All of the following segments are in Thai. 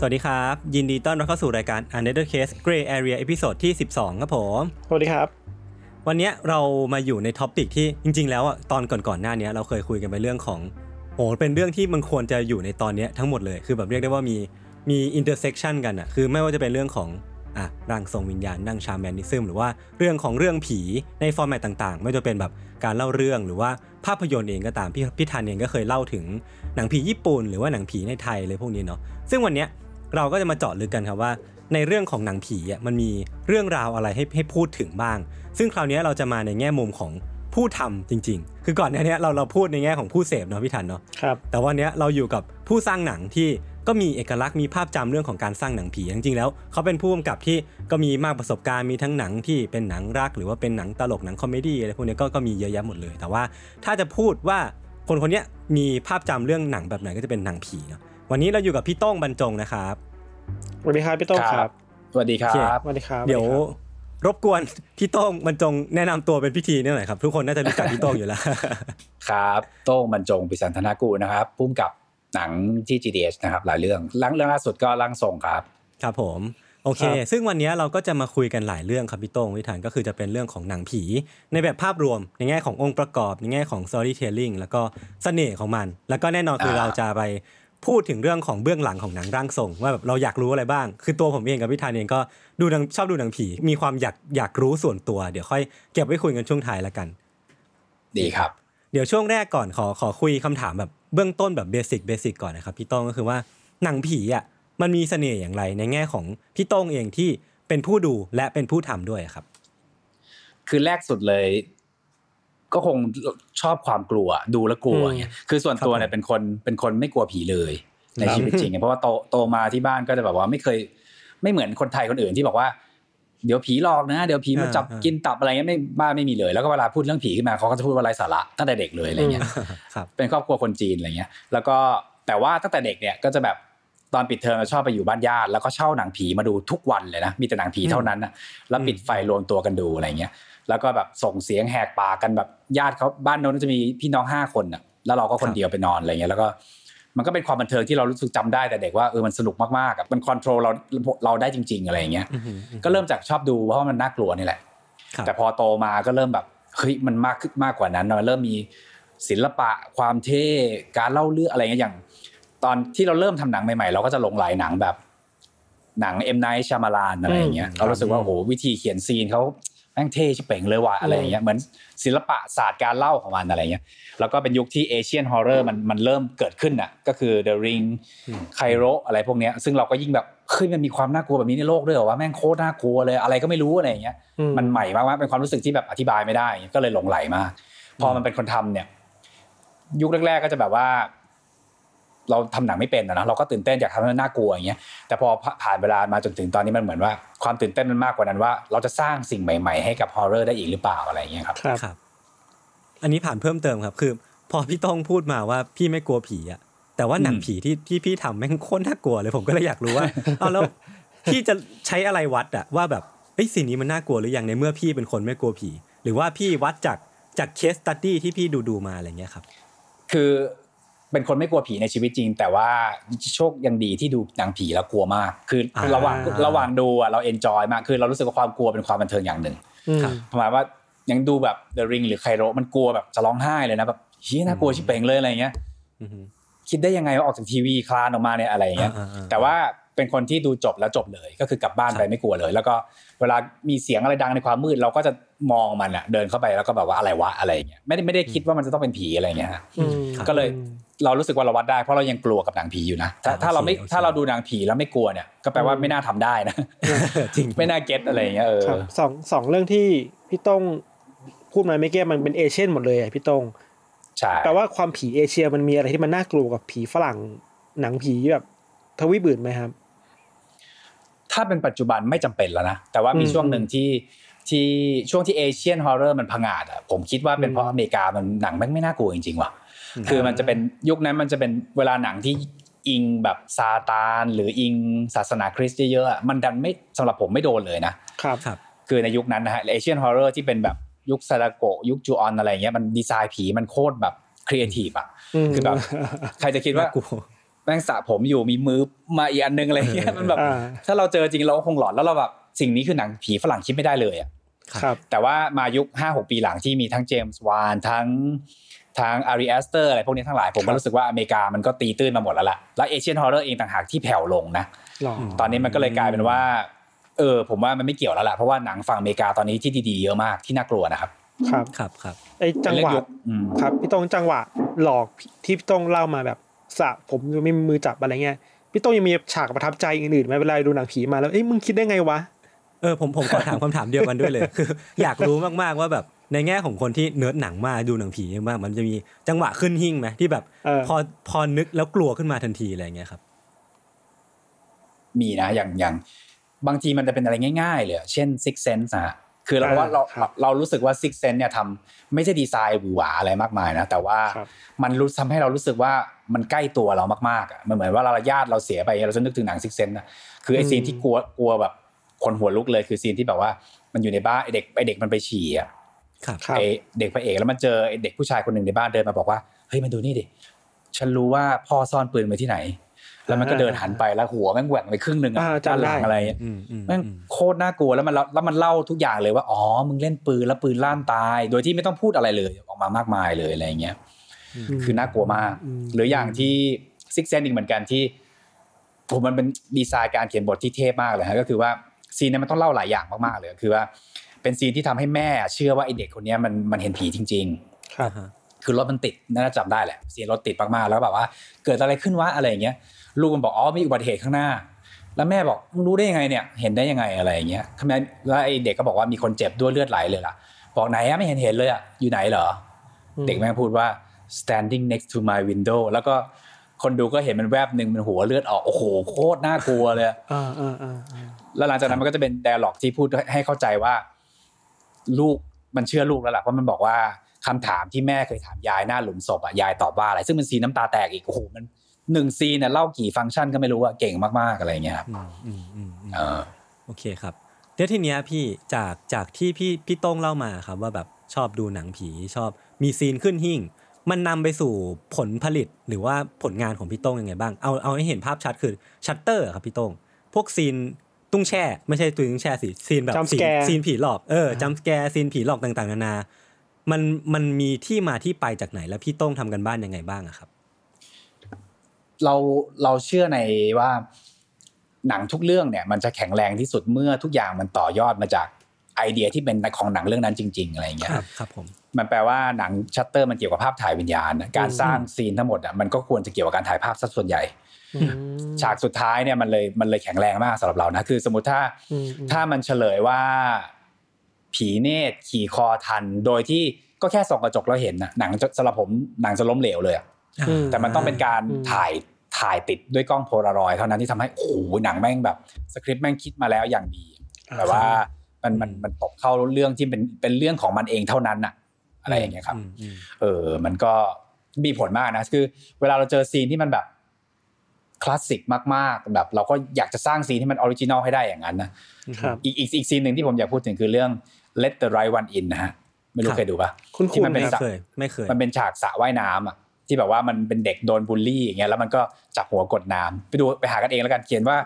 สวัสดีครับ ยินดีต้อนรับเข้าสู่รายการ Untitled Case Gray Area episode ที่ 12 ครับผม สวัสดีครับ วันเนี้ยเรามาอยู่ใน topic ที่จริง ๆ แล้วอะตอนก่อนๆหน้าเนี้ยเราเคยคุยกันไปเรื่องของโอ้เป็นเรื่องที่มันควรจะอยู่ในตอนเนี้ยทั้งหมดเลยคือแบบเรียกได้ว่ามีมี intersection กันอะคือไม่ว่าจะเป็นเรื่องของอะร่างทรงวิญญาณนั่ง shamanism หรือว่าเรื่องของเรื่องผีใน format ต่างๆ ไม่ว่าจะเป็นแบบการเล่าเรื่องหรือว่าภาพยนตร์เองก็ตามพี่พี่ธัญเองก็เคยเล่าถึงหนังผีญี่ปุ่น หรือว่าหนังผีในไทยเลยพวกนี้เนาะซึ่งวันเนี้ย เราก็จะมาเจาะลึกกันครับว่า ในเรื่องของหนังผีอะมันมีเรื่องราวอะไรให้ให้พูดถึงบ้าง ซึ่งคราวนี้เราจะมาในแง่มุมของผู้ทำจริง ๆ คือก่อนหน้านี้เราเราพูดในแง่ของผู้เสพเนาะพี่ธัญเนาะครับแต่วันเนี้ยเราอยู่กับผู้สร้างหนังที่ก็มีเอกลักษณ์มีภาพจำเรื่องของการสร้างหนังผีจริงๆแล้วเขาเป็นผู้กำกับที่ก็มีมากประสบการณ์มีทั้งหนังที่เป็นหนังรัก หรือว่าเป็นหนังตลกหนัง comedy อะไรพวกเนี้ยก็ก็มีเยอะแยะหมดเลย แต่ว่าถ้าจะพูดว่าคนคนเนี้ยมีภาพจำเรื่องหนังแบบไหนก็จะเป็นหนังผีเนาะ วันนี้เราอยู่กับพี่โต้งบรรจงนะครับสวัสดีครับพี่โต้งครับสวัสดีครัโอเคบสวัสดีครับ เดี๋ยวสสครับรบกวนพี่โต้งบรรจงแนะนำตัวเป็นพิธีนิดหน่อยครับ ทุกคนน่าจะรู้จักพี่โต้งอยู่แล้ว ครับโต้งบรรจงปิสันธนากูลนะครับพุ่มกับหนังที่ GDH นะครับ หลายเรื่องหลังเรื่องล่าสุดก็ร่างทรงครับ ครับผมโอเค ซึ่งวันนี้เราก็จะมาคุยกันหลายเรื่องครับพี่โต้งวิธานก็คือจะเป็นเรื่องของหนังผี ในแบบภาพรวมในแง่ขององค์ประกอบ ในแง่ของ storytelling แล้วก็เสน่ห์ของมัน แล้วก็แน่นอนคืออ่าเราจะไป พูดถึงเรื่องของเบื้องหลังของหนังร่างทรงว่าแบบเราอยากรู้อะไรบ้าง คือตัวผมเองกับพี่ธานเองก็ดูหนังชอบดูหนังผี มีความอยากอยากรู้ส่วนตัว เดี๋ยวค่อยเก็บไว้คุยกันช่วงท้ายละกัน ดีครับ เดี๋ยวช่วงแรกก่อนขอขอคุยคำถามแบบเบื้องต้นแบบเบสิกเบสิกก่อนนะครับพี่โต้งก็คือว่าหนังผีอะมันมีเสน่ห์อย่างไรในแง่ของพี่โต้งเองที่เป็นผู้ดูและเป็นผู้ทำด้วยครับ คือแรกสุดเลย ก็คงชอบความกลัวดูแล้วกลัวอืมเงี้ยคือส่วนตัวครับผมเนี่ยเป็นคนเป็นคนไม่กลัวผีเลยในครับชีวิตจริงเพราะว่าโตโตมาที่บ้านก็จะแบบว่าไม่เคย ไม่เหมือนคนไทยคนอื่นที่บอกว่าเดี๋ยวผีหลอกนะเดี๋ยวผีมาจับกินตับอะไรเงี้ยไม่บ้านไม่มีเลย แล้วก็เวลาพูดเรื่องผีขึ้นมาเขาก็จะพูดว่าไร้สาระตั้งแต่เด็กเลยอะไรเงี้ยครับเป็นครอบครัวคนจีนอะไรเงี้ย แล้วก็แต่ว่าตั้งแต่เด็กเนี่ยก็จะแบบตอนปิดเทอมเราชอบไปอยู่บ้านญาติแล้วก็เช่าหนังผีมาดูทุกวันเลยนะมีแต่หนังผีเท่านั้นนะแล้วปิดไฟรวมตัวกันดูอะไรเงี้ย แล้วก็แบบส่งเสียงแหกปากกันแบบญาติเขาบ้านโน้นจะมีพี่น้องห้าคนอะแล้วเราก็คนเดียวไปนอนอะไรเงี้ยแล้วก็มันก็เป็นความบันเทิงที่เรารู้สึกจำได้แต่เด็กว่าเออมันสนุกมากๆอะมัน control เราเราได้จริง ๆ อะไรเงี้ยอือหือก็เริ่มจากชอบดูเพราะว่ามันน่ากลัวนี่แหละครับแต่พอโตมาก็เริ่มแบบเฮ้ยมันมากขึ้นมากกว่านั้นมันเริ่มมีศิลปะความเท่การเล่าเรื่องอะไรเงี้ยอย่าง ตอนที่เราเริ่มทำหนังใหม่ๆ เราก็จะหลงใหลหนังแบบ หนัง M. Night Shyamalan อะไรอย่างเงี้ยอืมเรารู้สึกว่าโอ้โหวิธีเขียนซีนเขา แม่งเท่ชิบเป่งเลยว่ะอะไรอย่างเงี้ยเหมือนศิลปะศาสตร์การเล่าของมันอะไรเงี้ยแล้วก็เป็นยุคที่ Asian horror มันมันเริ่มเกิดขึ้นอะก็คือ The Ring Kairo อะไรพวกเนี้ยซึ่งเราก็ยิ่งแบบเฮ้ยมันมีความน่ากลัวแบบนี้ในโลกด้วยเหรอวะแม่งโคตรน่ากลัวเลยอะไรก็ไม่รู้อะไรอย่างเงี้ยอืมันใหม่มากๆเป็นความรู้สึกที่แบบอธิบายไม่ได้ก็เลยหลงไหลมากพอมันเป็นคนทำเนี่ย ยุคแรกๆก็จะแบบว่า เราทำหนังไม่เป็นอะนะเราก็ตื่นเต้นอยากทำให้มันน่ากลัวอย่างเงี้ยแต่พอผ่านเวลามาจนถึงตอนนี้มันเหมือนว่า ความตื่นเต้นมันมากกว่านั้นว่า เราจะสร้างสิ่งใหม่ ๆ ให้กับฮอร์เรอร์ได้อีกหรือเปล่าอะไรอย่างเงี้ยครับครับครับอันนี้ผ่านเพิ่มเติมครับคือ พอพี่โต้องพูดมาว่าพี่ไม่กลัวผีอะแต่ว่าหนังอืมผีที่ที่พี่ทำแม่งโคตรน่ากลัวเลยผมก็เลยอยากรู้ว่าเอาแล้วพี่จะใช้อะไรวัดอะว่าแบบเฮ้ยสิ่งนี้มันน่ากลัวหรือยังในเมื่อพี่เป็นคนไม่กลัวผี หรือว่าพี่วัดจากจาก case study ที่พี่ดูดูๆมาอะไรเงี้ยครับ คือ เป็นคนไม่กลัวผีในชีวิตจริง แต่ว่าโชคยังดีที่ดูหนังผีแล้วกลัวมาก คืออ่าระหว่างระหว่างดูอะเรา enjoy มากคือเรารู้สึกว่าความกลัวเป็นความบันเทิงอย่างหนึ่งอืมครับประมาณว่ายังดูแบบ The Ring หรือ Kairo มันกลัวแบบจะร้องไห้เลยนะแบบเหี้ยน่ากลัวชิบเป่งเลยอะไรเงี้ยอือฮึคิดได้ยังไงว่าออกจากทีวีคลานออกมาเนี่ยอะไรอย่างเงี้ยอ่าอ่าอ่าแต่ว่าเป็นคนที่ดูจบแล้วจบเลย ก็คือกลับบ้านไปครับไม่กลัวเลย แล้วก็เวลามีเสียงอะไรดังในความมืด เราก็จะมองมันอะเดินเข้าไปแล้วก็แบบว่าอะไรวะอะไรอย่างเงี้ยไม่ได้ไม่ได้คิดว่ามันจะต้องเป็นผีอะไรอย่างเงี้ยฮะอืมครับก็เลย เรารู้สึกว่าเราวัดได้เพราะเรายังกลัวกับหนังผีอยู่นะถ้าอ่าถ้าเราไม่โอเคโอเคถ้าเราดูหนังผีแล้วไม่กลัวเนี่ยก็แปลว่าไม่น่าทำได้นะจริงไม่น่าเก็ตอะไรอย่างเงี้ยเออครับสองสองเรื่องที่พี่ต้องพูดมาไม่แก้มันเป็นเอเชียนหมดเลยอะพี่ต้องใช่แปลว่าความผีเอเชียมันมีอะไรที่มันน่ากลัวกับผีฝรั่งหนังผีแบบทวีปอื่นไหมครับ ถ้าเป็นปัจจุบันไม่จำเป็นแล้วนะแต่ว่ามีอืมช่วงหนึ่งที่ที่ช่วงที่ Asian horror มันพังอาดอะผมคิดว่าเป็นเพราะอเมริกามันหนังแม่งไม่น่ากลัวจริงๆว่ะ คือมันจะเป็นยุคนั้นมันจะเป็นเวลาหนังที่อิงแบบซาตาน หรืออิงศาสนาคริสต์เยอะๆอะมันดันไม่สำหรับผมไม่โดนเลยนะครับครับคือในยุคนั้นนะฮะ Asian horror ที่เป็นแบบยุคซาดาโกะยุคจูออนอะไรเงี้ยมันดีไซน์ผีมันโคตรแบบครีเอทีฟอะมคือแบบใครจะคิดว่าน่ากลัวแม่งสระผมอยู่มีมือมาอีกอันนึงอะไรเงี้ยมันแบบอ่าถ้าเราเจอจริงเราก็คงหลอนแล้วเราแบบสิ่งนี้คือหนังผีฝรั่งคิดไม่ได้เลยอะครับแต่ว่ามายุค5 6ปีหลังที่มีทั้ง James Wan ทั้ง ทั้ง Ari Aster อะไรพวกนี้ทั้งหลาย ครัก็บรู้สึกว่าอเมริกามันก็ตีตื้นมาหมดแล้วล่ะแล้ว Asian horror เองต่างหากที่แผ่วลงนะหรอตอนนี้มันก็เลยกลายเป็นว่าเออผมว่ามันไม่เกี่ยวแล้วล่ะเพราะว่าหนังฝั่งอเมริกาตอนนี้ที่ดีๆเยอะมากที่น่ากลัวนะครับครับครับครับไอจังหวะเป็นเรื่องยุคอืมครับพี่ต้องจังหวะหลอกที่พี่ต้องเล่ามาแบบสระผมไม่มีมือจับอะไรเงี้ยพี่ต้องยังมีฉากประทับใจอื่นๆไหมเวลาดูหนังผีมาแล้วเอ้ยมึงคิดได้ไงวะเออผมผมขอถามคำถามเดียวกันด้วยเลยคืออยากรู้มากๆว่าแบบ ในแง่ของคนที่เนิร์ดหนังมากดูหนังผีมากมันจะมีจังหวะขึ้นหิ่งไหมที่แบบเออพอพอนึกแล้วกลัวขึ้นมาทันทีอะไรอย่างเงี้ยครับ มีนะอย่างอย่างบางทีมันจะเป็นอะไรง่ายๆเลยอะเช่น Six Sense นะฮะคือเราอ่าว่าเราครับเรารู้สึกว่า Six Sense เนี่ยทำไม่ใช่ดีไซน์หวือหวาอะไรมากมายนะ แต่ว่าครับมันรู้ทำให้เรารู้สึกว่ามันใกล้ตัวเรามากๆอะมันเหมือนว่าเราญาติเราเสียไปเราจะนึกถึงหนัง Six Sense นะคือไอซีนที่กลัวกลัวแบบคนหัวลุกเลยคือซีนที่แบบว่า มันอยู่ในบ้านไอเด็กไอเด็กมันไปฉี่อะครับครับ ไอเด็กพระเอกแล้วมันเจอไอเด็กผู้ชายคนหนึ่งในบ้านเดินมาบอกว่าเฮ้ยมาดูนี่ดิฉันรู้ว่าพ่อซ่อนปืนไว้ที่ไหน แล้วมันก็เดินหันไปแล้วหัวแม่งแหว่งไปครึ่งหนึ่งอะอ่าด้านจำหได้ลังอะไรเงี้ยอืมอืมแม่งอืมโคตรน่ากลัวแล้วมันเล่าแล้วมันเล่าทุกอย่างเลยว่าอ๋อมึงเล่นปืนแล้วปืนลั่นตาย โดยที่ไม่ต้องพูดอะไรเลยออกมามากมายเลยอะไรเงี้ยคือน่ากลัวมากอืมหรืออย่างที่ซิกเซนอีกเหมือนกันที่ ผมมันเป็นดีไซน์การเขียนบทที่เทพมากเลยฮะก็คือว่าซีนเนี้มันต้องเล่าหลายอย่างมากๆเลยคือว่า เป็นซีนที่ทำให้แม่เชื่อว่าไอเด็กคนเนี้ยมันมันเห็นผีจริง ๆ ครับอ่าฮะคือรถมันติดน่าจะจำได้แหละเสียงรถติดมากๆแล้วแบบว่า เกิดอะไรขึ้นวะอะไรอย่างเงี้ยลูกมันบอกอ๋อมีอุบัติเหตุข้างหน้า แล้วแม่บอกมึงรู้ได้ยังไงเนี่ย เห็นได้ยังไงอะไรอย่างเงี้ยทำไมแล้วไอ้เด็กก็บอกว่ามีคนเจ็บด้วยเลือดไหลเลยล่ะ บอกไหนอะไม่เห็นเห็นเลยอะอยู่ไหนเหรออมเด็กแม่งพูดว่า standing next to my window แล้วก็คนดูก็เห็นมันแวบหนึ่งมันหัวเลือดออกโอ้โหโคตรน่ากลัวเลยอ่าอ่าอ่าอ่าแล้วหลังจากนั้นมันก็จะเป็น d ด a l ล็อกที่พูดให้เข้าใจว่า ลูกมันเชื่อลูกแล้วล่ะเพราะมันบอกว่าคำถามที่แม่เคยถามยายหน้าหลุมศพอะยายตอบว่าอะไร ซึ่งเป็นซีนน้ำตาแตกอีกโอ้โหมันหนึ่งซีนเนี่ยเล่ากี่ฟังก์ชันก็ไม่รู้อะเก่งมากๆอะไรเงี้ยครับอืมอืมอืมอืมเออโอเคครับเดี๋ยวทีเนี้ยพี่จากจากที่พี่พี่โต้งเล่ามาครับว่าแบบชอบดูหนังผีชอบมีซีนขึ้นหิ้ง มันนำไปสู่ผลผลิตหรือว่าผลงานของพี่โต้งยังไงบ้างเอาเอาให้เห็นภาพชัดคือชัตเตอร์ครับพี่โต้งพวกซีน ตุ้งแช่ ไม่ใช่ตุ้งแช่สิซีนแบบ Jump ซีน scare ซีนผีหลอกเออ jump scare ซีนผีหลอกต่างๆนานา มันมันมีที่มาที่ไปจากไหนแล้วพี่โต้งทำการบ้านยังไงบ้างอะครับ เราเราเชื่อในว่าหนังทุกเรื่องเนี่ย มันจะแข็งแรงที่สุดเมื่อทุกอย่างมันต่อยอดมาจากไอเดียที่เป็นของหนังเรื่องนั้นจริง ๆ อะไรเงี้ย ครับครับผม มันแปลว่าหนังชัตเตอร์มันเกี่ยวกับภาพถ่ายวิญญาณนะการสร้างซีนทั้งหมดอะมันก็ควรจะเกี่ยวกับการถ่ายภาพซะส่วนใหญ่อืม ฉากสุดท้ายเนี่ยมันเลยมันเลยแข็งแรงมากสำหรับเรานะคือสมมติถ้าอืมอืมถ้ามันเฉลยว่า ผีเนตรขี่คอทัน โดยที่ก็แค่ส่องกระจกแล้วเห็นนะหนังจะสำหรับผมหนังจะล้มเหลวเลยอะอืมแต่มันต้องเป็นการอืมถ่ายถ่ายติดด้วยกล้องโพลารอยด์เท่านั้นที่ทำให้โอ้โหหนังแม่งแบบสคริปต์แม่งคิดมาแล้วอย่างดีแต่ว่ามันมันมันตกเข้าเรื่องที่เป็นเป็นเรื่องของมันเองเท่านั้นอะอะไรอย่างเงี้ยครับอืมอืมเออ มันก็มีผลมากนะคือ เวลาเราเจอซีนที่มันแบบค ลาสสิกมากๆแบบเราก็อยากจะสร้างซีนที่มัน original ให้ได้อย่างนั้นนะครับอีกอีกอีกซีนหนึ่งที่ผมอยากพูดถึงคือเรื่อง Let the Right One In นะฮะไม่รู้ครับเคยดูปะคุณที่คุณมันเป็นไม่สระเคยไม่เคย มันเป็นฉากสระว่ายน้ำอะที่แบบว่ามันเป็นเด็กโดนบูลลี่อย่างเงี้ยแล้วมันก็จับหัวกดน้ำไปดูไปหากันเองแล้วกันเขียนว่า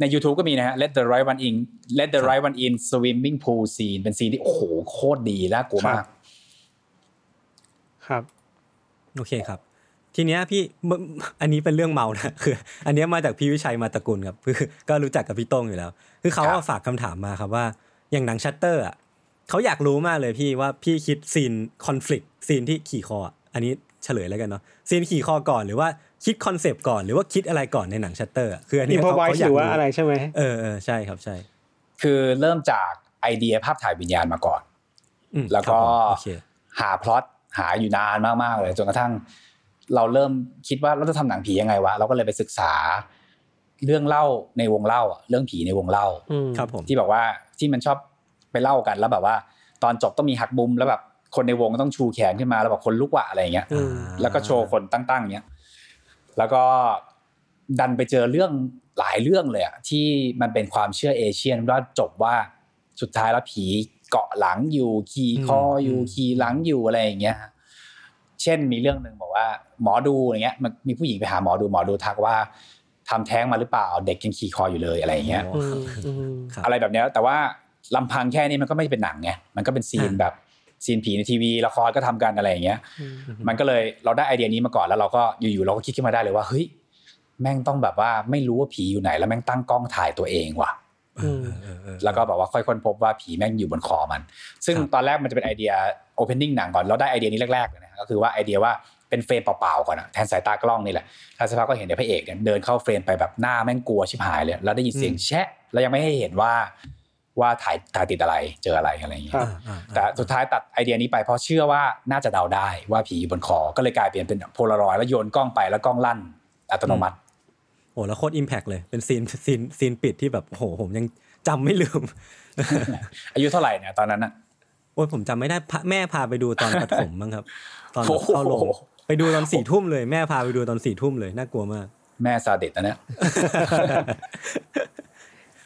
ใน YouTube ก็มีนะฮะ Let the Right One In Let the Right One In Swimming Pool Scene เป็นซีนที่โอ้โหโคตรดีน่ากลัวมาก ครับ โอเคครับ ทีเนี้ยพี่มอันนี้เป็นเรื่องเมานะคือ อันเนี้ยมาจากพี่วิชัยมาตระกุลครับคือก็รู้จักกับพี่โต้งอยู่แล้ว คือเขาครับอะฝากคำถามมาครับว่า อย่างหนังชัตเตอร์อะเขาอยากรู้มากเลยพี่ว่าพี่คิดซีนคอน FLICT ซีนที่ขี่คออะอันนี้เฉลยแล้วกันเนาะซีนขี่คอก่อนหรือว่าคิดคอนเซปต์ก่อนหรือว่าคิดอะไรก่อนในหนังชัตเตอร์อะคืออันอิเนี้นยพอเขาไวเขาส์อยาหกรือว่ารู้อะไรใช่ไหมเออเออใช่ครับใช่ คือเริ่มจากไอเดียภาพถ่ายวิญญาณมาก่อนอืมแล้วก็ครับผมโอเคหาพล็อตหาอยู่นานมากๆเลยจนกระทั่ง เราเริ่มคิดว่าเราจะทำหนังผียังไงวะเราก็เลยไปศึกษา เรื่องเล่าในวงเล่าอะเรื่องผีในวงเล่าอืมครับผมที่แบบว่าที่มันชอบไปเล่ากันแล้วแบบว่า ตอนจบต้องมีหักมุมแล้วแบบคนในวงต้องชูแขนขึ้นมาแล้วแบบคนลุกวะอะไรอย่างเงี้ยอืมแล้วก็โชว์คนตั้งๆอย่างเงี้ยแล้วก็ดันไปเจอเรื่องหลายเรื่องเลยอะที่มันเป็นความเชื่อเอเชียนว่าจบว่าสุดท้ายแล้วผีเกาะหลังอยู่ขี่คออยู่อืมขี่หลังอยู่อะไรอย่างเงี้ย เช่นมีเรื่องหนึ่งบอกว่า หมอดูอย่างเงี้ยมันมีผู้หญิงไปหาหมอดูหมอดูทักว่าทำแท้งมาหรือเปล่า เด็กยังขี่คออยู่เลยอะไรอย่างเงี้ยอืมอืมครับอะไรแบบเนี้ยแต่ว่าลำพังแค่นี้มันก็ไม่เป็นหนังไงมันก็เป็นซีนอ่าแบบซีนผีในทีวีละครก็ทำกันอะไรอย่างเงี้ยอืมมันก็เลยเราได้ไอเดียนี้มาก่อนแล้วเราก็อยู่ๆเราก็คิดขึ้นมาได้เลยว่าเฮ้ยแม่งต้องแบบว่าไม่รู้ว่าผีอยู่ไหน แล้วแม่งตั้งกล้องถ่ายตัวเองว่ะอืมเออเออเออแล้วก็แบบว่าค่อยค้นพบว่าผีแม่งอยู่บนคอมัน ซึ่งครับตอนแรกมันจะเป็นไอเดีย opening หนังก่อนเราได้ไอเดียนี้แรกๆเลยนะก็คือว่าไอเดียว่าเป็นเฟรมเปล่าๆก่อนอะแทนสายตากล้องนี่แหละแล้วสักพักก็เห็นเดี๋ยวพระเอกเนี่ยเดินเข้าเฟรมไปแบบหน้าแม่งกลัวชิบหายเลย แล้วได้ยินเสียงแชะ แล้วยังไม่ให้เห็นว่าว่าถ่ายถ่ายติดอะไรเจออะไรอะไรอย่างเงี้ยครับอ่าอ่าแต่สุดท้ายตัดไอเดียนี้ไปเพราะเชื่อว่าน่าจะเดาได้ว่าผีอยู่บนคอ ก็เลยกลายเปลี่ยนเป็นโพลารอยด์แล้วโยนกล้องไปแล้วกล้องลั่นอัตโนมัติโอ้แล้วโคตร impact เลยเป็นซีนซีนซีนปิดที่แบบโหผมยังจำไม่ลืม อายุเท่าไหร่เนี่ยตอนนั้นอะโอ้ยผมจำไม่ได้พะแม่พาไปดูตอนประถมมั้งครับ ตอนโอ้โหเข้าโรงไปดูตอนสี่ทุ่มเลยแม่พาไปดูตอนสี่ทุ่มเลยน่ากลัวมาก แม่ซาดิสม์นะเนี่ย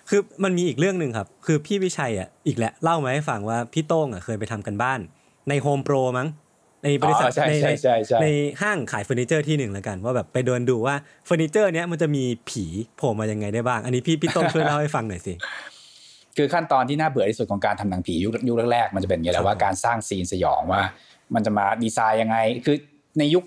คือมันมีอีกเรื่องหนึ่งครับ คือพี่วิชัยอะอีกแหละเล่ามาให้ฟังว่าพี่โต้งอะเคยไปทำการบ้าน ในโฮมโปรมั้งในบริษัทอ๋อใช่ในใช่ในใช่ใช่ในห้างขายเฟอร์นิเจอร์ที่หนึ่งแล้วกัน ว่าแบบไปเดินดูว่าเฟอร์นิเจอร์เนี้ยมันจะมีผีโผล่มายังไงได้บ้าง อันนี้พี่พี่โต้งช่วยเล่าให้ฟังหน่อยสิ คือขั้นตอนที่น่าเบื่อที่สุดของการทำหนังผียุคยุคแรกๆมันจะเป็นอย่างนี้แหครับว่าการสร้างซีนสยองว่า มันจะมาดีไซน์ยังไง คือในยุค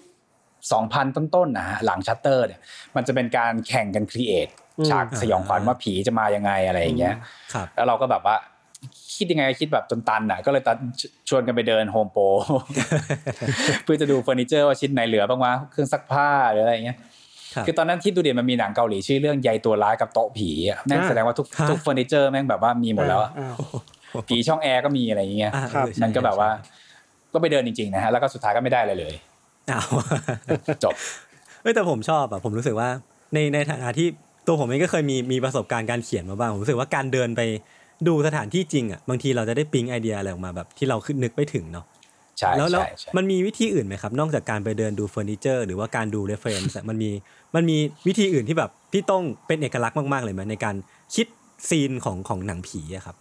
2000 ต้นๆนะฮะหลังชัตเตอร์เนี่ยมันจะเป็นการแข่งกัน create อืมฉากสยองขวัญว่าผีจะมายังไงอะไรอย่างเงี้ยครับแล้วเราก็แบบว่าคิดยังไงก็คิดแบบจนตันอะก็เลยตัดชชวนกันไปเดิน HomePro เพื่อจะดูเฟอร์นิเจอร์ว่าชิ้นไหนเหลือบ้างวะเครื่องซักผ้าหรืออะไรอย่างเงี้ย ครับคือตอนนั้นที่ดูเด่นมันมีหนังเกาหลีชื่อเรื่องยัยตัวร้ายกับโต๊ะผีอะแม่งอ่าแสดงว่าทุกฮะทุกเฟอร์นิเจอร์แม่งแบบว่ามีหมดแล้วอะอ่าผีช่องแอร์ก็มีอะไรอย่างเงี้ยอ่าครับเออใช่มันก็แบบว่า ก็ไปเดินจริงๆนะฮะแล้วก็สุดท้ายก็ไม่ได้อะไรเลยอ้าวจบเอ้ยแต่ผมชอบอะผมรู้สึกว่า ในในฐานะที่ตัวผมเองก็เคยมีมีประสบการณ์การเขียนมาบ้างผมรู้สึกว่าการเดินไปดูสถานที่จริงอะบางทีเราจะได้ปิ๊งไอเดียอะไรออกมาแบบที่เราขึ้นนึกไม่ถึงเนาะ ใช่แล้วแล้วใช่ใช่มันมีวิธีอื่นไหมครับ นอกจากการไปเดินดูเฟอร์นิเจอร์หรือว่าการดู reference มันมีมันมีวิธีอื่นที่แบบพี่ต้องเป็นเอกลักษณ์มาก ๆ เลยไหมในการคิด scene ของของหนังผีอะครับ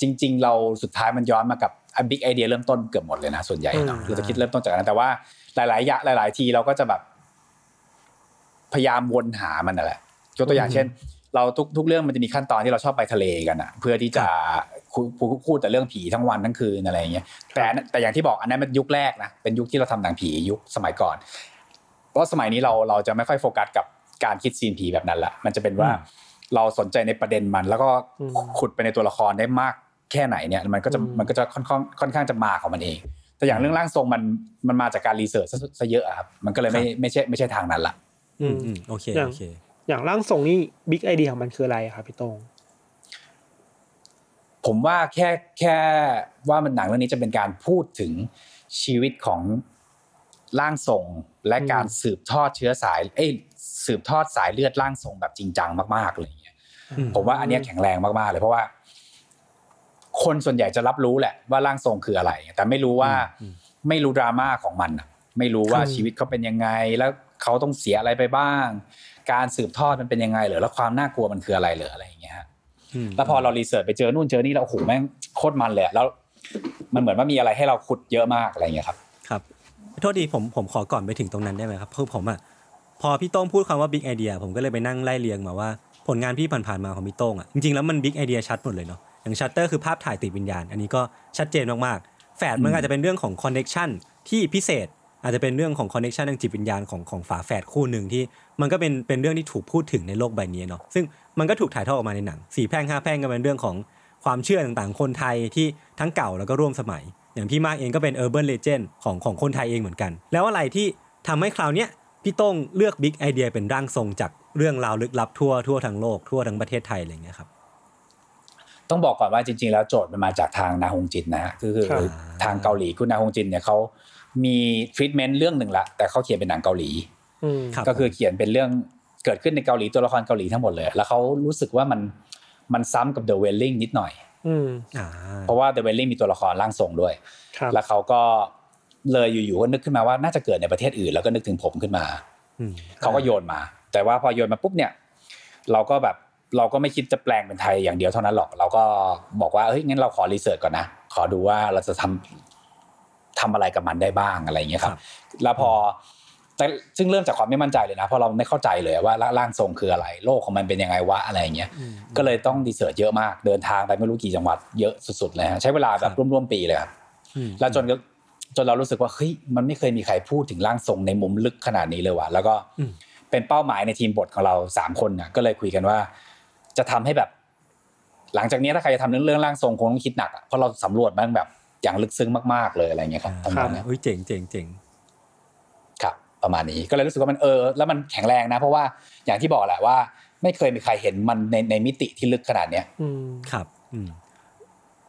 จริง ๆ เราสุดท้ายมันย้อนมากับบิ๊กไอเดียเริ่มต้นเกือบหมดเลยนะส่วนใหญ่เนอะอืมเราจะคิดเริ่มต้นจากนั้นแต่ว่าหลายๆอย่างหลาย ๆ ทีเราก็จะแบบ พยายามวนหามันนั่นแหละยกตัวอย่างเช่น เราทุกทุกเรื่องมันจะมีขั้นตอนที่เราชอบไปทะเลกันอะ เพื่อที่จะคุย พูดพูดแต่เรื่องผีทั้งวันทั้งคืนอะไรอย่างเงี้ยแต่อันแต่อย่างที่บอกอันนั้นมันยุคแรกนะเป็นยุคที่เราทำหนังผียุคสมัยก่อน เพราะสมัยนี้เราเราจะไม่ค่อยโฟกัสกับการคิดซีนผีแบบนั้นละมันจะเป็นว่าอืมเราสนใจในประเด็นมัน แล้วก็อืมขุดไปในตัวละครได้มากแค่ไหนเนี่ยมันก็จะอืมมันก็จะค่อนข้างค่อนข้างจะมาของมันเอง แต่อย่างเรื่องร่างทรงมันมันมาจากการรีเสิร์ชซะซะเยอะอะครับมันก็เลยไม่ไม่ใช่ไม่ใช่ทางนั้นละอืมอืมโอเคอย่างโอเค อย่างร่างทรงนี่บิ๊กไอเดียของมันคืออะไรอะครับพี่โต้ง ผมว่าแค่แค่ว่ามันหนังเรื่องนี้จะเป็นการพูดถึงชีวิตของร่างทรงและการสืบทอดเชื้อสายเอ้ยสืบทอดสายเลือดร่างทรงแบบจริงจังมากๆเลยอย่างเงี้ยอืมผมว่าอันเนี้ยแข็งแรงมากๆเลยเพราะว่า คนส่วนใหญ่จะรับรู้แหละว่าร่างทรงคืออะไร แต่ไม่รู้ว่าอืมไม่รู้ดราม่าของมันอะไม่รู้ว่าครับชีวิตเขาเป็นยังไง แล้วเขาต้องเสียอะไรไปบ้าง การสืบทอดมันเป็นยังไงเหรอแล้วความน่ากลัวมันคืออะไรเหรออะไรอย่างเงี้ยฮะม แล้วพอเรารีเสิร์ชไปเจอนู่นเจอนี่แล้วโอ้โหแม่งโคตรมันเลยอะแล้วมันเหมือนว่ามีอะไรให้เราขุดเยอะมากอะไรอย่างเงี้ยครับ ครับโทษดีผมผมขอก่อนไปถึงตรงนั้นได้ไหมครับคือผมอะพอพี่โต้งพูดคำว่า big idea ผมก็เลยไปนั่งไล่เรียงมาว่าผลงานพี่ผ่านๆมาของพี่โต้งอะจริงๆแล้วมัน big idea ชัดหมดเลยเนาะอย่างชัตเตอร์คือภาพถ่ายติดวิญญาณ อันนี้ก็ชัดเจนมากๆแฝดมันอาจจะเป็นเรื่องของ connection ที่พิเศษ อาจจะเป็นเรื่องของคอนเน t ชันทางจิตวิญญาณของของฝาแฝดคู่หนึ่งที่ มันก็เป็นเป็นเรื่องที่ถูกพูดถึงในโลกใบนี้เนาะซึ่งมันก็ถูกถ่ายทอดออกมาในหนังสี่แพร่งห้าแพร่งก็เป็นเรื่องของความเชื่อต่างๆ คนไทยที่ทั้งเก่าแล้วก็ร่วมสมัย อย่างพี่มากเองก็เป็น urban legend ของของคนไทยเองเหมือนกัน แล้วอะไรที่ทำให้คราวเนี้ยพี่โต้งเลือก big idea เป็นร่างทรงจากเรื่องราวลึกลับทั่วทั่วทั้งโลกทั่วทั้งประเทศไทยอะไรอย่างเงี้ยครับต้องบอกก่อนว่าจริง ๆ แล้วโจทย์มันมาจากทางนาฮงจินนะฮะคือคือครับทางเกาหลีคุณนาฮงจินเนี่ยเขา มีทรีทเมนต์เรื่องหนึ่งละแต่เขาเขียนเป็นหนังเกาหลีอืมครับก็คือเขียนเป็นเรื่องเกิดขึ้นในเกาหลีตัวละครเกาหลีทั้งหมดเลย แล้วเขารู้สึกว่ามันมันซ้ำกับ The Welling นิดหน่อยอืมอ่าเพราะว่า The Welling มีตัวละครร่างทรงด้วยครับแล้วเขาก็เลยอยู่ๆก็นึกขึ้นมาว่าน่าจะเกิดในประเทศอื่น แล้วก็นึกถึงผมขึ้นมาอืมเขาก็โยนมา แต่ว่าพอโยนมาปุ๊บเนี่ย เราก็แบบเราก็ไม่คิดจะแปลงเป็นไทยอย่างเดียวเท่านั้นหรอก เราก็บอกว่าเฮ้ยงั้นเราขอรีเสิร์ชก่อนนะ ขอดูว่าเราจะทำ ทำอะไรกับมันได้บ้างอะไรอย่างเงี้ยครับแล้วพอแต่ซึ่งเริ่มจากความไม่มั่นใจเลยนะเพราะเราไม่เข้าใจเลยว่าร่างทรงคืออะไรโลกของมันเป็นยังไงวะอะไรอย่างเงี้ยก็เลยต้องรีเสิร์ชเยอะมากเดินทางไปไม่รู้กี่จังหวัดเยอะสุดๆเลยฮะใช้เวลาแบบร่วมๆปีเลยครับอืมแล้วจนก็จนเรารู้สึกว่าเฮ้ยมันไม่เคยมีใครพูดถึงร่างทรงในมุมลึกขนาดนี้เลยว่ะแล้วก็อืมเป็นเป้าหมายในทีมบทของเราสามคนน่ะก็เลยคุยกันว่า จะทำให้แบบ หลังจากนี้ถ้าใครจะทำเรื่องเรื่องร่างทรงคงต้องคิดหนักอะเพราะเราสำรวจมันแบบ อย่างลึกซึ้งมากๆเลยอะไรเงี้ยครับประมาณเนี้ยอุ้ยเจ๋งเจ๋งเจ๋งครับ ประมาณนี้ก็เลยรู้สึกว่ามันเออ แล้วมันแข็งแรงนะ เพราะว่าอย่างที่บอกแหละว่า ไม่เคยมีใครเห็นมันในในมิติที่ลึกขนาดเนี้ยอืมครับอืม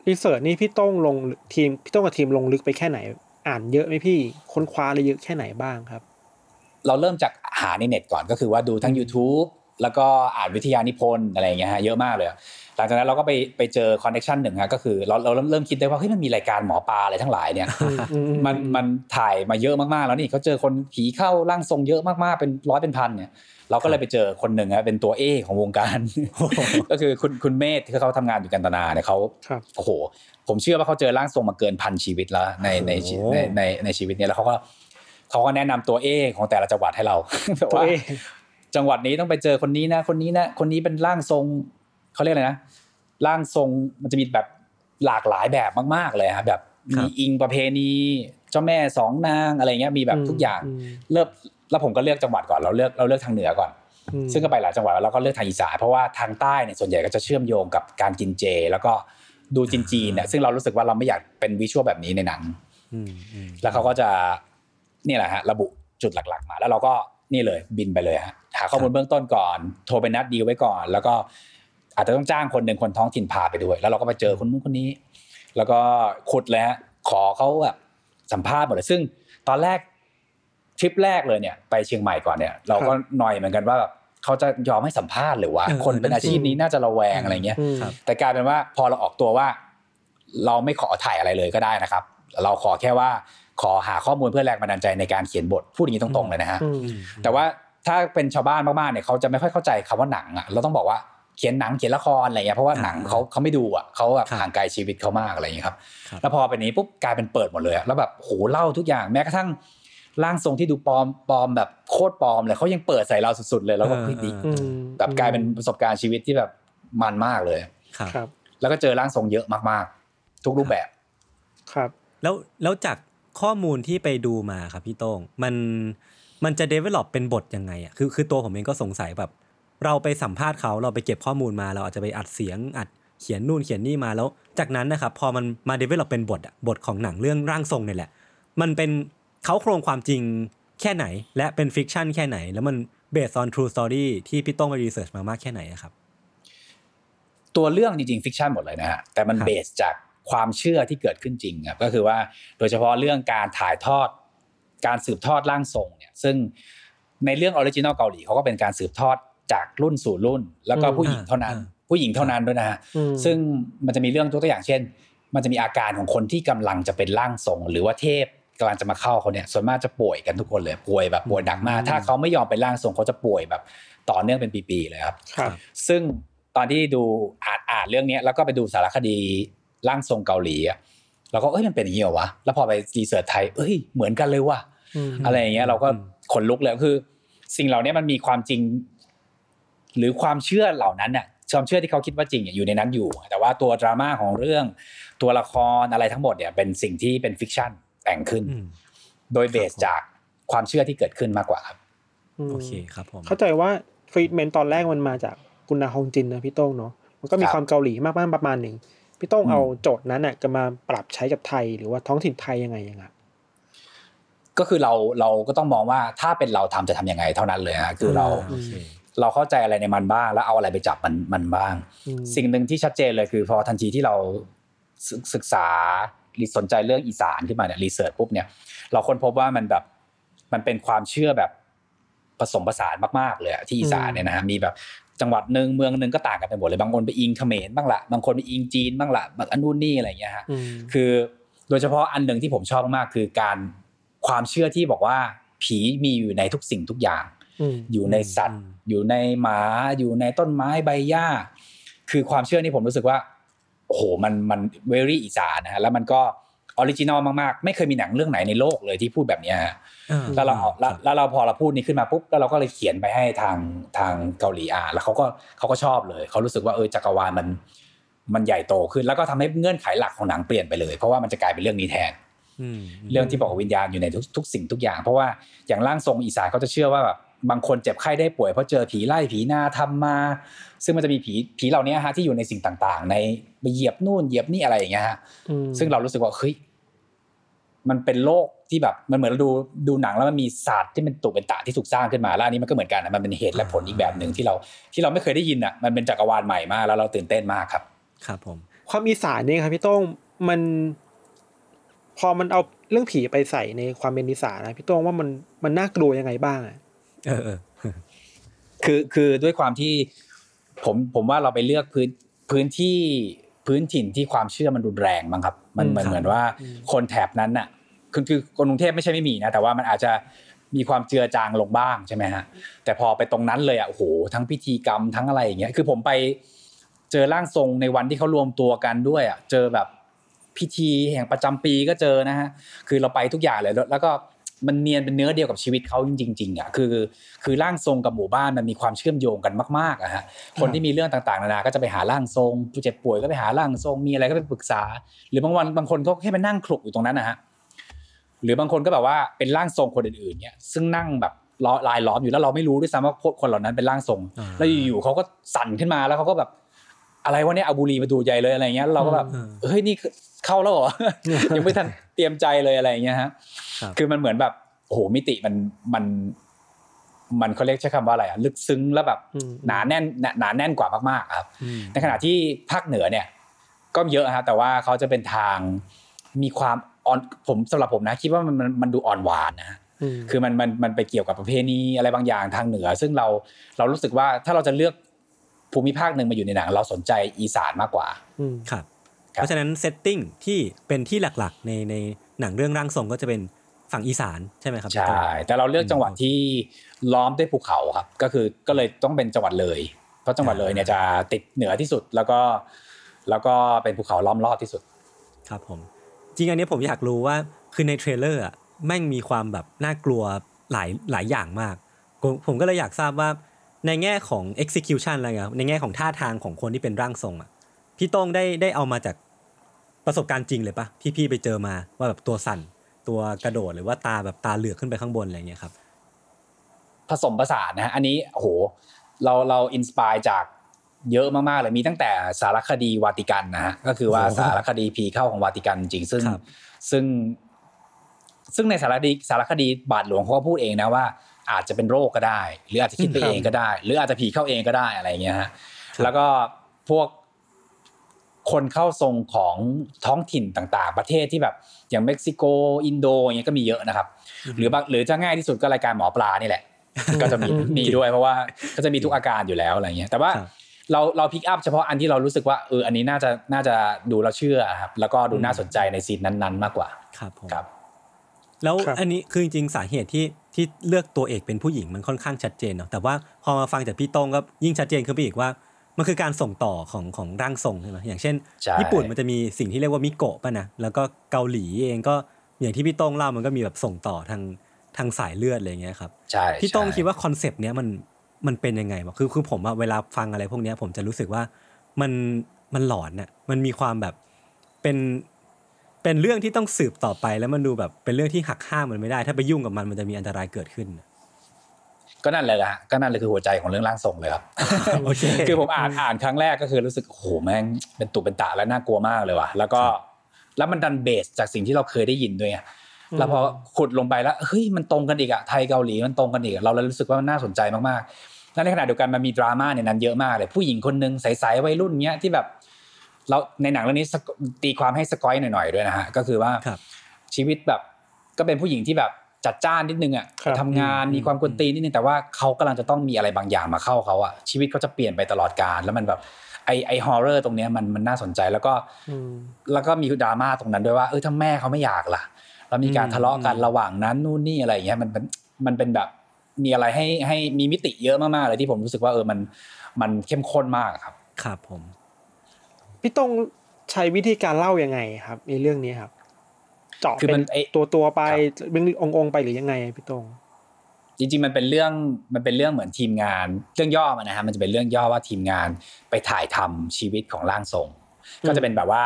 รีเสิร์ชนี่พี่โต้งลงทีมพี่โต้งกับทีมลงลึกไปแค่ไหน อ่านเยอะไหมพี่ค้นคว้าอะไรเยอะแค่ไหนบ้างครับ เราเริ่มจากหาในเน็ตก่อนก็คือว่าดูทั้ง YouTube แล้วก็อ่านวิทยานิพนธ์อะไรอย่างเงี้ยฮะเยอะมากเลย หลังจากนั้นเราก็ไปไปเจอคอนเน t ชันหนึ่งฮะก็คือเราเราเริ่มเริ่มคิดได้ว่าเฮ้ยมันมีรายการหมอปลาอะไรทั้งหลายเนี่ยอืมอือืมันมันถ่ายมาเยอะมากๆแล้วนี่เขาเจอคนผีเข้าร่างทรงเยอะมากๆเป็นร้อยเป็นพันเนี่ยเราก็เลยไปเจอคนหนึ่งฮะเป็นตัวเอของวงการ ก็คือคุณคุณเมธที่เขาทำงานอยู่กันตนาเนี่ยเขาครับโอ้โหผมเชื่อว่าเขาเจอร่างทรงมาเกินพันชีวิตแล้วในในชีโอ้ในในในชีวิตเนี้แล้วเขาก็เขาก็แนะนำตัวเอของแต่ละจังหวัดให้เราแบบตัวว่าเอจังหวัดนี้ต้องไปเจอคนนี้นะ คนนี้นะ คนนี้เป็นร่างทรง เขาเรียกอะไรนะร่างทรงมันจะมีแบบหลากหลายแบบมากๆเลยครับแบบครัมีบอิงประเพณีเจ้าแม่สองนางอะไรเงี้ยมีแบบทุกอย่างมเลือกแล้วผมก็เลือกจังหวัดก่อนเราเลือกเราเลือกทางเหนือก่อนอืมซึ่งก็ไปหลายจังหวัดแล้วเราก็เลือกทางอีสานเพราะว่าทางใต้เนี่ยส่วนใหญ่ก็จะเชื่อมโยงกับการกินเจ แล้วก็ดูจีนจีนๆเนี่ยซึ่งเรารู้สึกว่าเราไม่อยากเป็นวิชวลแบบนี้ในหนังอืมอืมแล้วเขาก็จะเนี่ยแหละฮะระบุจุดหลักๆ มา แล้วเราก็นี่เลยบินไปเลยฮะหาข้อมูลเบื้องต้นก่อน โทรไปนัดดีลไว้ก่อน แล้วก็ อาจจะต้องจ้างคนหนึ่งคนท้องถิ่นพาไปด้วย แล้วเราก็ไปเจอคนนู้นคนนี้ แล้วก็ขุดเลยฮะขอเขาแบบสัมภาษณ์หมดเลยซึ่งตอนแรกทริปแรกเลยเนี่ย ไปเชียงใหม่ก่อนเนี่ย เราก็หน่อยเหมือนกันว่าแบบเขาจะยอมให้สัมภาษณ์หรือว่าเออคนเป็นอาชีพนี้น่าจะระแวงอะไรเงี้ยอืมครับแต่กลายเป็นว่าพอเราออกตัวว่า เราไม่ขอถ่ายอะไรเลยก็ได้นะครับ เราขอแค่ว่าขอหาข้อมูลเพื่อแรงบันดาลใจในการเขียนบทพูดอย่างนี้ตรงๆเลยนะฮะอืมอืมแต่ว่าถ้าเป็นชาวบ้านมากๆเนี่ยเขาจะไม่ค่อยเข้าใจคำว่าหนังอะเราต้องบอกว่า เขียนหนังเขียนละครอะไรเงี้ยเพราะว่าหนังเขาเขาไม่ดูอะเขาแบบครับห่างไกลชีวิตเขามากอะไรอย่างเงี้ยครับครับแล้วพอเป็นนี้ปุ๊บกลายเป็นเปิดหมดเลยอะแล้วแบบโหเล่าทุกอย่างแม้กระทั่งร่างทรงที่ดูปลอมปลอมแบบโคตรปลอมเลยเขายังเปิดใส่เราสุดๆเลยแล้วก็เออเฮ้ยดีอืมแบบกลายเป็นประสบการณ์ชีวิตที่แบบมันมากเลยครับครับ แล้วก็เจอร่างทรงเยอะมากๆ ทุกรูปแบบครับ แล้วแล้วจากข้อมูลที่ไปดูมาครับพี่โต้งมันมันจะ develop เป็นบทยังไงอะคือคือตัวผมเองก็สงสัยแบบ เราไปสัมภาษณ์เขาเราไปเก็บข้อมูลมา เราอาจจะไปอัดเสียงอัดเขียนนู่นเขียนนี่มาแล้ว จากนั้นนะครับพอมันมา develop เป็นบทอะบทของหนังเรื่องร่างทรงเนี่ยแหละ มันเป็นเค้าโครงความจริงแค่ไหน และเป็น fiction แค่ไหน แล้วมัน based on true story ที่พี่โต้งไป research มามากแค่ไหนอะครับ ตัวเรื่องจริงๆ fiction หมดเลยนะฮะแต่มันครับ base จากความเชื่อที่เกิดขึ้นจริงครับก็คือว่าโดยเฉพาะเรื่องการถ่ายทอด การสืบทอดร่างทรงเนี่ยซึ่งในเรื่อง original เกาหลีเขาก็เป็นการสืบทอด จากรุ่นสู่รุ่น แล้วก็อืมผู้หญิงเท่านั้นอ่าผู้หญิงเท่านั้นด้วยนะฮะอืมซึ่งมันจะมีเรื่องตัวอย่างเช่น มันจะมีอาการของคนที่กำลังจะเป็นร่างทรง หรือว่าเทพกำลังจะมาเข้าเขาเนี่ยส่วนมากจะป่วยกันทุกคนเลยป่วยแบบป่วยหนักมาก ถ้าเขาไม่ยอมเป็นร่างทรงเขาจะป่วยแบบต่อเนื่องเป็นปีๆเลยครับครับซึ่งตอนที่ดูอ่านอ่านเรื่องเนี้ยแล้วก็ไปดูสารคดีร่างทรงเกาหลีอะเราก็เอ้ยมันเป็นอย่างนี้เหรอวะแล้วพอไปรีเสิร์ชไทยเอ้ยเหมือนกันเลยว่ะมอะไรอย่างเงี้ยเราก็ขนลุกเลยคือ สิ่งเหล่านี้มันมีความจริง หรือความเชื่อเหล่านั้นน่ะความเชื่อที่เขาคิดว่าจริงเนี่ยอยู่ในนั้นอยู่ แต่ว่าตัวดราม่าของเรื่อง ตัวละครอะไรทั้งหมดเนี่ยเป็นสิ่งที่เป็น fiction แต่งขึ้นอืมโดย base จากความเชื่อที่เกิดขึ้นมากกว่าครับมโอเคครับผมเข้าใจว่าทรีทเมนต์ตอนแรกมันมาจากคุณนาฮองจินนะพี่โต้งเนาะมันก็มีครับความเกาหลีมากๆประมาณหนึ่งพี่โต้งอืมเอาโจทย์นั้นน่ะจะมาปรับใช้กับไทยหรือว่าท้องถิ่นไทยยังไงยังไงก็คือเราเราก็ต้องมองว่าถ้าเป็นเราทำจะทำยังไงเท่านั้นเลยฮะคือเราโอ เคเราเข้าใจอะไรในมันบ้าง แล้วเอาอะไรไปจับมันมันบ้างอืมสิ่งหนึ่งที่ชัดเจนเลยคือ พอทันทีที่เราศึกศึกษาหรือสนใจเรื่องอีสานขึ้นมาเนี่ยรีเสิร์ชปุ๊บเนี่ยเราค้นพบว่ามันแบบมันเป็นความเชื่อแบบผสมผสานมากๆเลยอะที่อีสานเนี่ยนะฮะมีแบบจังหวัดหนึ่งเมืองหนึ่งก็ต่างกันไปหมดเลยบางคนไปอิงเขมรบ้างละบางคนไปอิงจีนบ้างละบางอันนู่นนี่อะไรอย่างเงี้ยฮะอืมคือโดยเฉพาะอันหนึ่งที่ผมชอบมากๆคือการความเชื่อที่บอกว่าผีมีอยู่ในทุกสิ่งทุกอย่างอืมอยู่ในสัตว์ อยู่ในหมาอยู่ในต้นไม้ใบหญ้า คือความเชื่อนี่ผมรู้สึกว่าโอ้โหมันมัน very อีสานนะฮะแล้วมันก็ original มากๆ ไม่เคยมีหนังเรื่องไหนในโลกเลยที่พูดแบบเนี้ยฮะอ่าแล้วเราเอาแล้วครับแล้วเราพอเราพูดนี้ขึ้นมาปุ๊บแล้วเราก็เลยเขียนไปให้ทางทางเกาหลีอ่านแล้วเขาก็เขาก็ชอบเลยเขารู้สึกว่าเออจักรวาลมัน มันใหญ่โตขึ้น แล้วก็ทำให้เงื่อนไขหลักของหนังเปลี่ยนไปเลย เพราะว่ามันจะกลายเป็นเรื่องนี้แทนอืมเรื่องที่บอกว่าวิญญาณอยู่ในทุกทุกสิ่งทุกอย่าง เพราะว่าอย่างร่างทรงอีสานเขาจะเชื่อว่าแบบ บางคนเจ็บไข้ได้ป่วยเพราะเจอผีไล่ผีหน้าทำมา ซึ่งมันจะมีผีผีเหล่านี้ฮะที่อยู่ในสิ่งต่างๆ ในไปเหยียบนู่นเหยียบนี่อะไรอย่างเงี้ยฮะอืมซึ่งเรารู้สึกว่าเฮ้ยมันเป็นโลกที่แบบมันเหมือนเราดูดูหนังแล้วมันมีศาสตร์ที่เป็นตุเป็นตะที่ถูกสร้างขึ้นมาแล้วอันนี้มันก็เหมือนกันนะมันเป็นเหตุและผลอีกแบบหนึ่งที่เราที่เราไม่เคยได้ยินอะมันเป็นจักรวาลใหม่มากแล้วเราตื่นเต้นมากครับ ครับผม ความอีสานเนี่ยครับพี่โต้งมัน พอมันเอาเรื่องผีไปใส่ในความเป็นอีสานนะพี่โต้งว่ามันมันน่ากลัวยังไงบ้างอะ เออเออคือคือด้วยความที่ผมผมว่าเราไปเลือกพื้นพื้นที่พื้นถิ่นที่ความเชื่อมันรุนแรงมั้งครับ มันเหมือนเหมือนว่าคนแถบนั้นน่ะคือคือคนกรุงเทพไม่ใช่ไม่มีนะแต่ว่ามันอาจจะมีความเจือจางลงบ้างใช่ไหมฮะแต่พอไปตรงนั้นเลยอะโอ้โหทั้งพิธีกรรมทั้งอะไรอย่างเงี้ยคือผมไปเจอร่างทรงในวันที่เขารวมตัวกันด้วยอะเจอแบบพิธีแห่งประจำปีก็เจอนะฮะคือเราไปทุกอย่างเลยแล้วแล้วก็ มันเนียนเป็นเนื้อเดียวกับชีวิตเขาจริงๆอะคือ คือร่างทรงกับหมู่บ้านมันมีความเชื่อมโยงกันมากๆอะฮะคนที่มีเรื่องต่างๆนานาก็จะไปหาร่างทรงผู้เจ็บป่วยก็ไปหาร่างทรงมีอะไรก็ไปปรึกษา หรือบางวันบางคนก็แค่ไปนั่งคลุกอยู่ตรงนั้นนะฮะหรือบางคนก็แบบว่าเป็นร่างทรงคนอื่นๆเนี่ยซึ่งนั่งแบบล้อลายล้อมอยู่แล้วเราไม่รู้ด้วยซ้ำว่าคนเหล่านั้นเป็นร่างทรงอ่าแล้วอยู่ๆเขาก็สั่นขึ้นมาแล้วเขาก็แบบ อะไรวะเนี่ยเอาบุหรี่มาดูดใหญ่เลยอะไรเงี้ยเราก็แบบอืมเฮ้ยนี่คือเข้าแล้วเหรอยังไม่ทันเตรียมใจเลยอะไรอย่างเงี้ยฮะครับคือมันเหมือนแบบโอ้โหมิติมันมัน มันเขาเรียกใช้คำว่าอะไรอะลึกซึ้งแล้วแบบอืมหนาแน่นหนาหนาแน่นกว่ามากๆครับอืมในขณะที่ภาคเหนือเนี่ย ก็เยอะฮะแต่ว่าเขาจะเป็นทางมีความอ่อนผมสำหรับผมนะ คิดว่ามันมันมันดูอ่อนหวานนะฮะอืมคือมันมันมันไปเกี่ยวกับประเพณีอะไรบางอย่างทางเหนือ ซึ่งเราเรารู้สึกว่าถ้าเราจะเลือก ภูมิภาคหนึ่งมาอยู่ในหนัง เราสนใจอีสานมากกว่าอืมครับครับ เพราะฉะนั้นเซตติ้งที่เป็นที่หลักๆ ในในหนังเรื่องร่างทรงก็จะเป็นฝั่งอีสานใช่ไหมครับพี่ใช่โต้งแต่เราเลือกจังหวัดที่ล้อมด้วยภูเขาครับ ก็คือก็เลยต้องเป็นจังหวัดเลย เพราะจังหวัดเลยเนี่ยจะติดเหนือที่สุดแล้วก็ แล้วก็เป็นภูเขาล้อมรอบที่สุด ครับผม จริงอันนี้ผมอยากรู้ว่าคือใน trailer อะแม่งมีความแบบน่ากลัวหลายหลายอย่างมาก ผมผมก็เลยอยากทราบว่า ในแง่ของ execution อะไรเงี้ยในแง่ของท่าทางของคนที่เป็นร่างทรงอะพี่โต้งได้ได้เอามาจากประสบการณ์จริงเลยปะที่พี่ไปเจอมาว่าแบบตัวสั่นตัวกระโดดหรือว่าตาแบบตาเหลือกขึ้นไปข้างบนอะไรเงี้ยครับ ผสมผสานนะฮะอันนี้โอ้โหเราเรา inspire จากเยอะมากๆเลยมีตั้งแต่สารคดีวาติกันนะฮะก็คือว่าโอ้โหสารคดีผีเข้าของวาติกันจริงๆซึ่งครับซึ่ง ซึ่งในสารคดีสารคดีบาทหลวงเขาก็พูดเองนะว่า อาจจะเป็นโรคก็ได้ หรืออาจจะคิดไปเองก็ได้ หรืออาจจะผีเข้าเองก็ได้อะไรอย่างเงี้ยฮะแล้วก็พวกคนเข้าทรงของท้องถิ่นต่างๆ ประเทศที่แบบอย่างเม็กซิโกอินโดอย่างเงี้ยก็มีเยอะนะครับ หรือบางหรือจะง่ายที่สุดก็รายการหมอปลานี่แหละ ก็จะมีมีด้วยเพราะว่าก็จะมีทุกอาการอยู่แล้วอะไรเงี้ยแต่ว่าครับเราเราพิกอัพเฉพาะอันที่เรารู้สึกว่าเอออันนี้น่าจะน่าจะดูเราเชื่อครับแล้วก็ดูน่าสนใจในซีนนั้น ๆ มากกว่าครับผมครับ แล้วครับอันนี้คือจริงๆสาเหตุที่ที่เลือกตัวเอกเป็นผู้หญิงมันค่อนข้างชัดเจนเนาะแต่ว่าพอมาฟังจากพี่โต้งก็ยิ่งชัดเจนขึ้นไปอีกว่า มันคือการส่งต่อของของร่างทรงใช่ไหมอย่างเช่นใช่ญี่ปุ่นมันจะมีสิ่งที่เรียกว่ามิโกะป่ะนะแล้วก็เกาหลีเองก็อย่างที่พี่โต้งเล่ามันก็มีแบบส่งต่อทางทางสายเลือดอะไรอย่างเงี้ยครับใช่พี่โต้งใช่คิดว่าคอนเซปต์เนี้ยมันมันเป็นยังไงวะคือคือผมอะเวลาฟังอะไรพวกเนี้ยผมจะรู้สึกว่ามันมันหลอนน่ะมันมีความแบบเป็น เเป็นเรื่องที่ต้องสืบต่อไปแล้วมันดูแบบเป็นเรื่องที่หักห้ามมันไม่ได้ ถ้าไปยุ่งกับมันมันจะมีอันตรายเกิดขึ้น ก็นั่นเลยแหละฮะก็นั่นเลยคือหัวใจของเรื่องร่างทรงเลยครับโอเคคือผมอ่านอ่านครั้งแรกก็คือรู้สึกโอ้โหแม่งเป็นตุเป็นตะและน่ากลัวมากเลยว่ะแล้วก็แล้วมันดันเบสจากสิ่งที่เราเคยได้ยินด้วยไงแล้วพอขุดลงไปแล้วเฮ้ยมันตรงกันอีกอะไทยเกาหลีมันตรงกันอีกอะเราเลยรู้สึกว่ามันน่าสนใจมากๆแล้วในขณะเดียวกันมันมีดราม่าในนั้นเยอะมากเลยผู้หญิงคนนึงใสๆวัยรุ่นเนี้ยที่แบบ เราในหนังเรื่องนี้สกตีความให้สกอยหน่อยๆด้วยนะฮะก็คือว่าครับชีวิตแบบก็เป็นผู้หญิงที่แบบจัดจ้านนิดนึงอะครับทำงานอืมมีความกวนตีนนิดนึงแต่ว่าเขากำลังจะต้องมีอะไรบางอย่างมาเข้าเขาอะชีวิตเขาจะเปลี่ยนไปตลอดกาลแล้วมันแบบไอไอฮอร์เรอร์ตรงเนี้ยมันมันน่าสนใจแล้วก็อืมแล้วก็มีดราม่าตรงนั้นด้วยว่าเออถ้าแม่เขาไม่อยากล่ะแล้วมีการทะเลาะกันระหว่างนั้นนู่นนี่อะไรอย่างเงี้ยมันเป็นมันเป็นแบบมีอะไรให้ให้มีมิติเยอะมากๆเลยที่ผมรู้สึกว่าเออมันมันเข้มข้นมากครับ ครับผม พี่ต้องใช้วิธีการเล่ายังไงครับในเรื่องนี้ครับ เจาะคือเป็มันนไอ้ตัวตัวๆไปเป็นองค์ๆไปหรือยังไงพี่ตรงจริงๆมันเป็นเรื่องมันเป็นเรื่องเหมือนทีมงาน เรื่องย่อมันนะฮะมันจะเป็นเรื่องย่อว่าทีมงานไปถ่ายทำชีวิตของร่างทรง ก็จะเป็นแบบว่า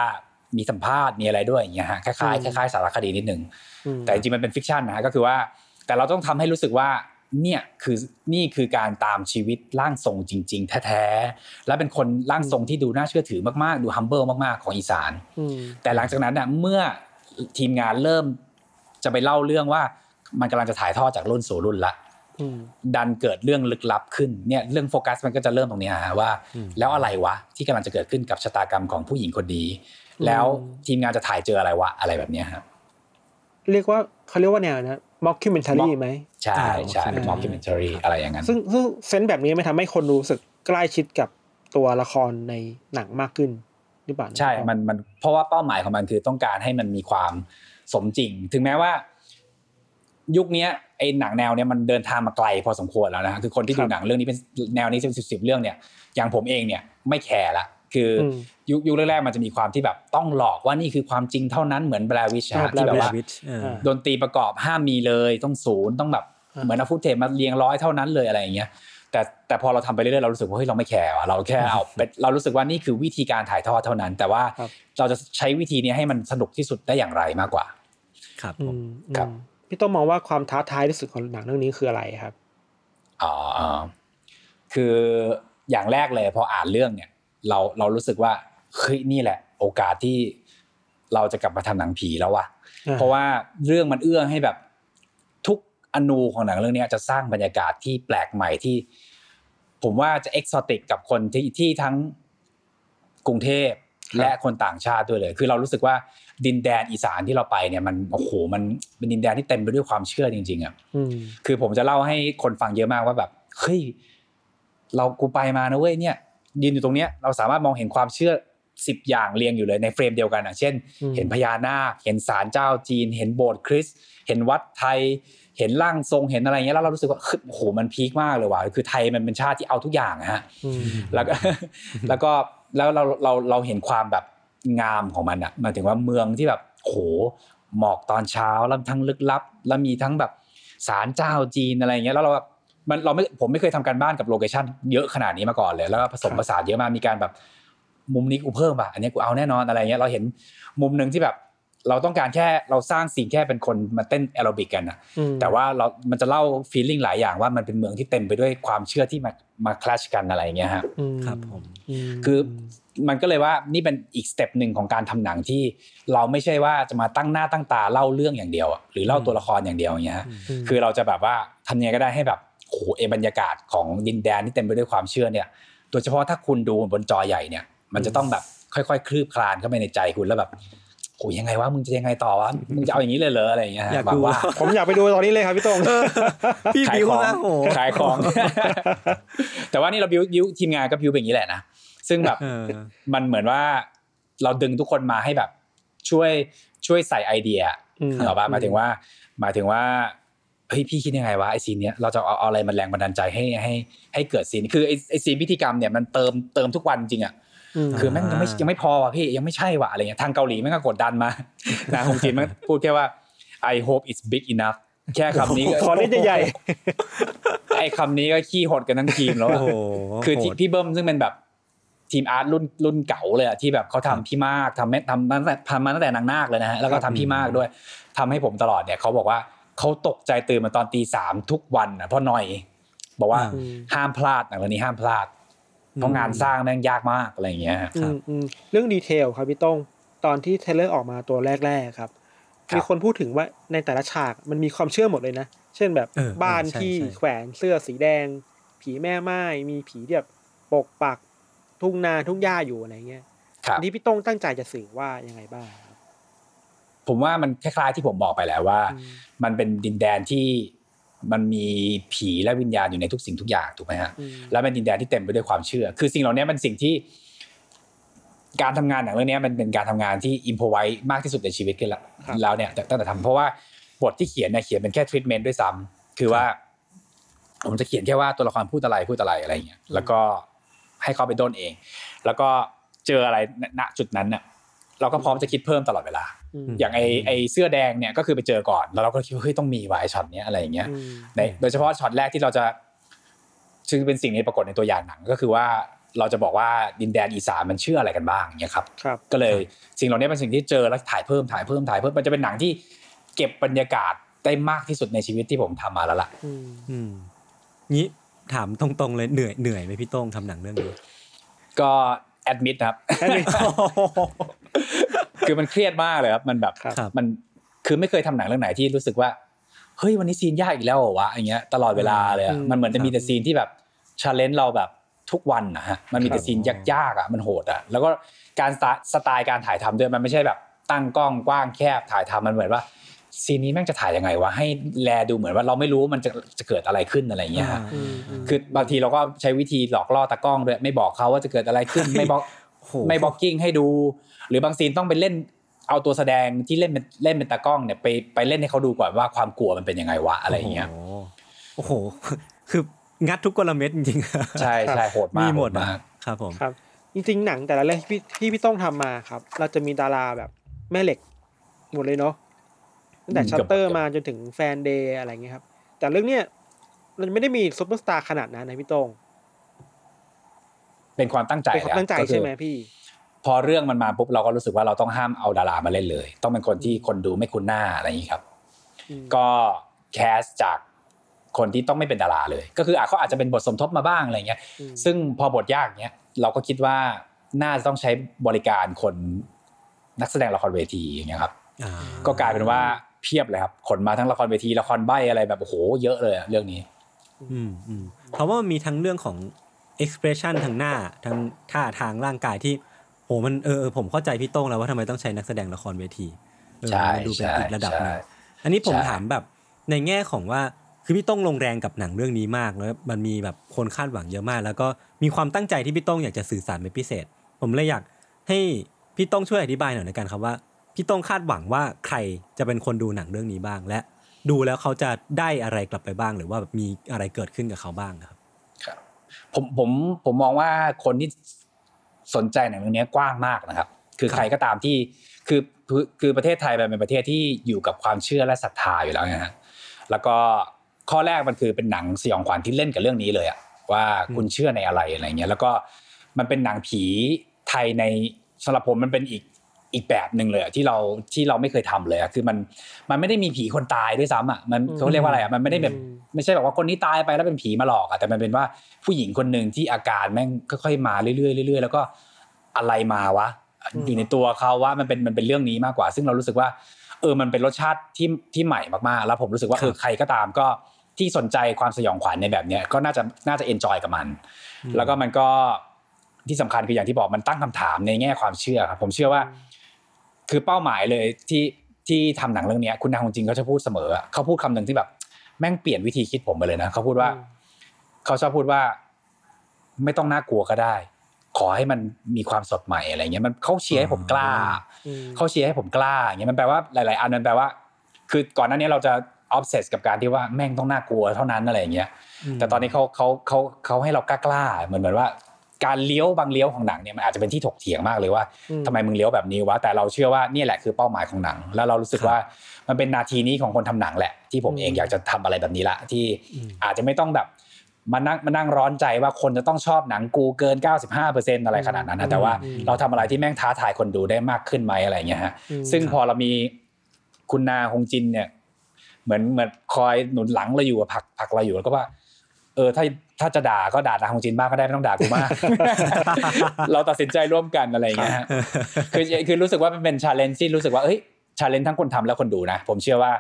มีสัมภาษณ์มีอะไรด้วยอย่างเงี้ยฮะคล้ายอืมๆคล้ายๆสารคดีนิดนึงอืมแต่จริงๆมันเป็นฟิกชันนะฮะก็คือว่า แต่เราต้องทำให้รู้สึกว่า เนี่ยคือนี่คือการตามชีวิตร่างทรงจริง ๆ แท้ๆและเป็นคนร่างทรงที่ดูน่าเชื่อถือมากๆ ดู humble มากๆ ของอีสานอืมแต่หลังจากนั้นน่ะเมื่อทีมงานเริ่มจะไปเล่าเรื่องว่ามันกำลังจะถ่ายทอดจากรุ่นสู่รุ่นละอืมดันเกิดเรื่องลึกลับขึ้นเนี่ยเรื่องโฟกัสมันก็จะเริ่มตรงเนี้ยฮะว่า แล้วอะไรวะที่กำลังจะเกิดขึ้นกับชะตากรรมของผู้หญิงคนนี้แล้วทีมงานจะถ่ายเจออะไรวะอะไรแบบเนี้ยครับเรียกว่าเขาเรียกว่าแนวนะ ม็อกคิวเมนทารี Mock ไหมใช่ใช่อ่าเป็นมอ c คิ m เมน t รีอะไรอย่างนั้นซึ่งซึ่งเซนส์แบบนี้ไม่ทำให้คนรู้สึกใกล้ชิดกับตัวละครในหนังมากขึ้นหรือเปล่าใช่ มันมันเพราะว่าเป้าหมายของมันคือต้องการให้มันมีความสมจริง ถึงแม้ว่า ยุคเนี้ยไอ้หนังแนวเนี้ยมันเดินทางมาไกลพอสมควรแล้วนะคือคนที่ดูหนังเรื่องนี้เป็นแนวนี้เป็นสิบสิบเรื่องเนี่ยอย่างผมเองเนี่ยไม่แคร์ละ คืออมยุคยุคแรกๆมันจะมีความที่แบบต้องหลอกว่านี่คือความจริงเท่านั้นเหมือนแบลวิชอ่าที่แบบ Blair ว่า Witch เอออ่าดนตรีประกอบห้ามมีเลยต้องศูนย์ต้องแบบอ่าเหมือนเอาฟุตเทปมาเรียงร้อยเท่านั้นเลยอะไรอย่างเงี้ยแต่แต่พอเราทำไปเรื่อยๆเรารู้สึกว่าเฮ้ยเราไม่แคร์ว่ะเราแค่เอาเป็นเรารู้สึกว่านี่คือวิธีการถ่ายทอดเท่านั้น แต่ว่าครับเราจะใช้วิธีนี้ให้มันสนุกที่สุดได้อย่างไรมากกว่า ครับอืผมมครับอืมพี่ต้องมองว่าความท้าทายที่สุดของหนังเรื่องนี้คืออะไรครับอ๋ออ๋อคืออย่างแรกเลยพออ่านเรื่องเนี่ย เราเรารู้สึกว่าเฮ้ยนี่แหละ โอกาสที่เราจะกลับมาทำหนังผีแล้วว่ะอ่าเพราะว่าเรื่องมันเอื้อให้แบบทุกอนูของหนังเรื่องเนี้ยจะสร้างบรรยากาศที่แปลกใหม่ที่ ผมว่าจะเอกซอติกกับคนที่ที่ทั้งกรุงเทพและคนต่างชาติด้วยเลย คือเรารู้สึกว่าดินแดนอีสานที่เราไปเนี่ยมันโอ้โหมันเป็นดินแดนที่เต็มไปด้วยความเชื่อจริง ๆอะอืมคือผมจะเล่าให้คนฟังเยอะมากว่าแบบเฮ้ยเรากูไปมานะเว้ยเนี่ย ยืนอยู่ตรงเนี้ยเราสามารถมองเห็นความเชื่อสิบอย่างเรียงอยู่เลยในเฟรมเดียวกันอะเช่นอืมเห็นพญานาคเห็นศาลเจ้าจีน เห็นโบสถ์คริสต์เห็นวัดไทย เห็นร่างทรงเห็นอะไรเงี้ยแล้วเรารู้สึกว่าโอ้โหมัน peak มากเลยว่ะคือไทยมันเป็นชาติที่เอาทุกอย่างอะฮะอืมแล้วก็แล้วก็แล้วเราเราเราเห็นความแบบงามของมันอะหมายถึงว่าเมืองที่แบบโหหมอกตอนเช้าแล้วทั้งลึกลับ แล้วมีทั้งแบบศาลเจ้าจีนอะไรเงี้ยแล้วเราแบบ มันเราไม่ผมไม่เคยทำการบ้านกับ location เยอะขนาดนี้มาก่อนเลย แล้วก็ผสมผสานเยอะมากมีการแบบมุมนี้กูเพิ่มป่ะอันนี้กูเอาแน่นอนอะไรเงี้ยเราเห็นมุมหนึ่งที่แบบเราต้องการแค่เราสร้าง scene แค่เป็นคนมาเต้นแอโรบิกกันอะอืมแต่ว่าเรา มันจะเล่า feeling หลายอย่างว่ามันเป็นเมืองที่เต็มไปด้วยความเชื่อที่มามา clash กันอะไรอย่างเงี้ยฮะอืมครับผมมคือมันก็เลยว่านี่เป็นอีก step หนึ่งของการทำหนังที่เราไม่ใช่ว่าจะมาตั้งหน้าตั้งตาเล่าเรื่องอย่างเดียวอะหรือเล่าตัวละครอย่างเดียวอย่างเงี้ยฮะมคือเราจะแบบว่าทำยังไงก็ได้ให้แบบ โอ้โหเอบรรยากาศของดินแดนที่เต็มไปด้วยความเชื่อเนี่ยโดยเฉพาะถ้าคุณดูบนจอใหญ่เนี่ย มันจะต้องแบบค่อยๆ คลืบคลานเข้าไปในใจคุณแล้วแบบโหยังไงวะมึงจะยังไงต่อวะมึงจะเอาอย่างนี้เลยเหรออะไรอย่างเงี้ยฮะอยากหวัดูงว่าผมอยากไปดูตอนนี้เลยครับพี่ตรงพี่ขายบิวของนะโอ้โหขายของ แต่ว่านี่เราบิวบิวทีมงานก็บิวเป็นอย่างนี้แหละนะซึ่งแบบเออมันเหมือนว่าเราดึงทุกคนมาให้แบบช่วยช่วยใส่ไอเดียอืมเหรอปะหมายถึงว่าหมายถึงว่า เฮ้ยพี่คิดยังไงวะไอซีนเนี้ยเราจะเอาเอาอะไรมาแรงบันดาลใจให้ให้ให้เกิดซีนคือไอไอซีนพิธีกรรมเนี่ยมันเติมเติมทุกวันจริงอะอืมคือแม่งยังไม่ยังไม่พอว่ะพี่ยังไม่ใช่ว่ะอะไรเงี้ยทางเกาหลีแม่งก็กดดันมานะของจีนมันพูดแค่ว่า I hope it's big enough แค่คำนี้ก็ขอเล่นใหญ่ไอ้คำนี้ก็ขี้หดกันทั้งทีมแล้วโอ้อะโหคือที่โหดพี่เบิ้มซึ่งเป็นแบบทีม art รุ่นรุ่นเก่าเลยอะที่แบบเขาทำพี่มากทำแม่ทำมาตั้งแต่ทำมาตั้งแต่นางนาคเลยนะฮะแล้วก็ทำพี่มากด้วยทำให้ผมตลอดเนี่ยเขาบอกว่า เขาตกใจตื่นมาตอนตีสามทุกวันนะเพราะหน่อย บอกว่าอืมห้ามพลาดหนังเรื่องนี้ห้ามพลาดเพราะงานสร้างแม่งยากมากอะไรอย่างเงี้ยอืมอืมเรื่อง detail ครับพี่โต้งตอนที่ trailer ออกมาตัวแรกๆครับครับมีคนพูดถึงว่าในแต่ละฉากมันมีความเชื่อหมดเลยนะ เช่นแบบเออบ้านใช่ที่ใช่แขวนเสื้อสีแดง ผีแม่ไม้มีผีที่แบบปกปักทุ่งนาทุ่งหญ้าอยู่อะไรเงี้ยครับอันนี้พี่โต้งตั้งใจจะสื่อว่ายังไงบ้างครับ ผมว่ามันคล้ายๆที่ผมบอกไปแล้วว่าอืมมันเป็นดินแดนที่มันมีผีและวิญญาณอยู่ในทุกสิ่งทุกอย่างถูกไหมฮะอืมแล้วเป็นดินแดนที่เต็มไปด้วยความเชื่อ คือสิ่งเหล่านี้มันสิ่งที่ การทำงานหนังเรื่องนี้มันเป็นการทำงานที่อิมพอไว้มากที่สุดในชีวิตกันละแล้วเนี่ยตั้งแต่ทำเพราะว่าบทที่เขียนเนี่ยเขียนเป็นแค่ทรีทเมนต์ด้วยซ้ำคือว่า ผมจะเขียนแค่ว่าตัวละครพูดอะไรพูดอะไรอะไรอย่างเงี้ยแล้วก็ให้เขาไปด้นเอง แล้วก็เจออะไรณจุดนั้นน่ะเราก็พร้อมจะคิดเพิ่มตลอดเวลา อืมอย่างไอไอเสื้อแดงเนี่ยก็คือไปเจอก่อน แล้วเราก็คิดว่าเฮ้ยต้องมีวายช็อตเนี้ยอะไรอย่างเงี้ยอืมในโดยเฉพาะช็อตแรกที่เราจะซึ่งเป็นสิ่งที่ปรากฏในตัวอย่างหนังก็คือว่าเราจะบอกว่าดินแดนอีสานมันเชื่ออะไรกันบ้างเนี่ยครับครับ ก็เลยสิ่งเหล่านี้เป็นสิ่งที่เจอแล้วถ่ายเพิ่มถ่ายเพิ่มถ่ายเพิ่มมันจะเป็นหนังที่เก็บบรรยากาศได้มากที่สุดในชีวิตที่ผมทำมาแล้วล่ะอืมอืมงี้ถามตรงๆเลยเหนื่อยเหนื่อยไหมพี่โต้งทำหนังเรื่องนี้ก็ admit ครับ คือมันเครียดมากเลยครับมันแบบครับครับมันคือไม่เคยทำหนังเรื่องไหนที่รู้สึกว่าเฮ้ยวันนี้ซีนยากอีกแล้วเหรอวะอย่างเงี้ยตลอดเวลาเลยอะอืมมันเหมือนจะมีแต่ซีนที่แบบ challenge เราแบบทุกวันนะฮะมันมีแต่ครับซีนยากๆอะมันโหดอะแล้วก็การสไตล์สไตล์การถ่ายทำด้วยมันไม่ใช่แบบตั้งกล้องกว้างแคบถ่ายทำมันเหมือนว่าซีนนี้แม่งจะถ่ายยังไงวะให้แลดูเหมือนว่าเราไม่รู้ว่ามันจะจะเกิดอะไรขึ้นอะไรอย่างเงี้ยฮะอืมอืมคือบางทีเราก็ใช้วิธีหลอกล่อตากล้องด้วยไม่บอกเขาว่าจะเกิดอะไรขึ้นไม่บอกโอ้โหไม่บล็อกกิ้งให้ดู หรือบางซีนต้องไปเล่นเอาตัวแสดงที่เล่นเป็นเล่นเป็นตากล้องเนี่ยไปไปเล่นให้เขาดูก่อนว่าความกลัวมันเป็นยังไงวะอะไรอย่างเงี้ยโอ้โหโอ้โหคืองัดทุกกลเม็ดจริงๆใช่ใช่โหดมากมีหมดโาอะกครับผมครับ จริงๆหนังแต่ละเรื่องที่พี่ที่พี่ต้องทำมาครับ เราจะมีดาราแบบแม่เหล็กหมดเลยเนาะตั้งแต่ชัตเตอร์มาจนถึงแฟนเดย์อะไรเงี้ยครับ แต่เรื่องเนี้ยมันไม่ได้มีซุปเปอร์สตาร์ขนาดนั้นนะพี่โต้งเป็นความตั้งใจเป็นความตั้งใจก็คือใช่ไหมพี่ พอเรื่องมันมาปุ๊บเราก็รู้สึกว่าเราต้องห้ามเอาดารามาเล่นเลย ต้องเป็นคนที่คนดูไม่คุ้นหน้าอะไรอย่างนี้ครับอืมก็ cast จากคนที่ต้องไม่เป็นดาราเลย ก็คืออาจเขาอาจจะเป็นบทสมทบมาบ้างอะไรเงี้ยอืมซึ่งพอบทยากเนี้ยเราก็คิดว่าน่าจะต้องใช้บริการคนนักแสดงละครเวทีอย่างเงี้ยครับอ่าก็กลายเป็นว่าเพียบเลยครับขนมาทั้งละครเวทีละครใบ้อะไรแบบโอ้โหเยอะเลยอะเรื่องนี้ อืมอืมเพราะว่ามันมีทั้งเรื่องของ expression ทางหน้าทั้งท่าทางร่างกายที่โหมันเออเออผมเข้าใจพี่โต้งแล้วว่าทำไมต้องใช้นักแสดงละครเวทีเออใช่มันดูเป็นใช่อีกระดับหนึ่งใช่อันนี้ผมใช่ถามแบบในแง่ของว่าคือพี่โต้งลงแรงกับหนังเรื่องนี้มากแล้วมันมีแบบคนคาดหวังเยอะมาก แล้วก็มีความตั้งใจที่พี่โต้งอยากจะสื่อสารเป็นพิเศษ ผมเลยอยากให้พี่โต้งช่วยอธิบายหน่อยในการครับว่าพี่โต้งคาดหวังว่าใครจะเป็นคนดูหนังเรื่องนี้บ้าง และดูแล้วเขาจะได้อะไรกลับไปบ้าง หรือว่าแบบมีอะไรเกิดขึ้นกับเขาบ้างครับ ครับ ผมผมผมมองว่าคนที่ สนใจหนังเรื่องนี้กว้างมากนะครับ คือใครก็ตามที่คือคือประเทศไทยเป็นประเทศที่อยู่กับความเชื่อและศรัทธาอยู่แล้วนะฮะแล้วก็ข้อแรกมันคือเป็นหนังสยองขวัญที่เล่นกับเรื่องนี้เลยอะว่าคุณเชื่อในอะไรอะไรเงี้ยแล้วก็มันเป็นหนังผีไทยในสำหรับผมมันเป็นอีก อีกแบบหนึ่งเลยอะที่เราที่เราไม่เคยทำเลยอะคือมันมันไม่ได้มีผีคนตายด้วยซ้ำอะมันอืมเขาเรียกว่าอะไรอะมันไม่ได้แบบอืมไม่ใช่แบบว่าคนนี้ตายไปแล้วเป็นผีมาหลอกอะแต่มันเป็นว่าผู้หญิงคนหนึ่งที่อาการแม่งค่อยๆมาเรื่อยๆเรื่อยๆแล้วก็อะไรมาวะ อยู่ในตัวเขาว่ามันเป็นมันเป็นเรื่องนี้มากกว่า ซึ่งเรารู้สึกว่า เออมันเป็นรสชาติที่ที่ใหม่มากๆ แล้วผมรู้สึกว่าครับเออใครก็ตามก็ที่สนใจความสยองขวัญในแบบเนี้ยก็น่าจะน่าจะ enjoy กับมัน แล้วก็มันก็ที่สำคัญคืออย่างที่บอกมันตั้งคำถามในแง่ความเชื่อครับผมเชื่อว่า คือเป้าหมายเลยที่ที่ทำหนังเรื่องเนี้ยคุณนาฮงจินเขาจะพูดเสมออะเขาพูดคำหนึ่งที่แบบ แม่งเปลี่ยนวิธีคิดผมไปเลยนะเขาพูดว่าอืมเขาชอบพูดว่า ไม่ต้องน่ากลัวก็ได้ ขอให้มันมีความสดใหม่อะไรเงี้ยมันเขาเชียร์ให้ผมกล้าอืมเขาเชียร์ให้ผมกล้าอย่างเงี้ยมันแปลว่าหลาย ๆ อันมันแปลว่า คือก่อนหน้านี้เราจะออฟเซสกับการที่ว่าแม่งต้องน่ากลัวเท่านั้นอะไรอย่างเงี้ยแต่ตอนนี้เขาเขาเขาเขาให้เรากล้าๆเหมือนเหมือนว่า การเลี้ยวบางเลี้ยวของหนังเนี่ยมันอาจจะเป็นที่ถกเถียงมากเลยว่าอืมทำไมมึงเลี้ยวแบบนี้วะแต่เราเชื่อว่านี่แหละคือเป้าหมายของหนัง แล้วเรารู้สึกครับว่ามันเป็นนาทีนี้ของคนทำหนังแหละ ที่ผมเองอยากจะทำอะไรแบบนี้ละที่อาจจะไม่ต้องแบบมานั่งมานั่งร้อนใจว่าคนจะต้องชอบหนังกูเกิน 95%อะไรขนาดนั้นนะแต่ว่าเราทำอะไรที่แม่งท้าทายคนดูได้มากขึ้นไหมอะไรเงี้ยฮะอืมซึ่งพอเรามีคุณนาฮงจินเนี่ย เหมือนเหมือนคอยหนุนหลังเราอยู่อะผลักผลักเราอยู่แล้วก็ว่าเออถ้าถ้าจะด่าก็ด่านาฮงจินบ้างก็ได้ไม่ต้องด่ากูมาก เราตัดสินใจร่วมกันอะไรอย่างเงี้ยฮะคือคือรู้สึกว่ามันเป็น challenge ที่รู้สึกว่าเอ้ย challenge ทั้งคนทำและคนดูนะ ผมเชื่อว่า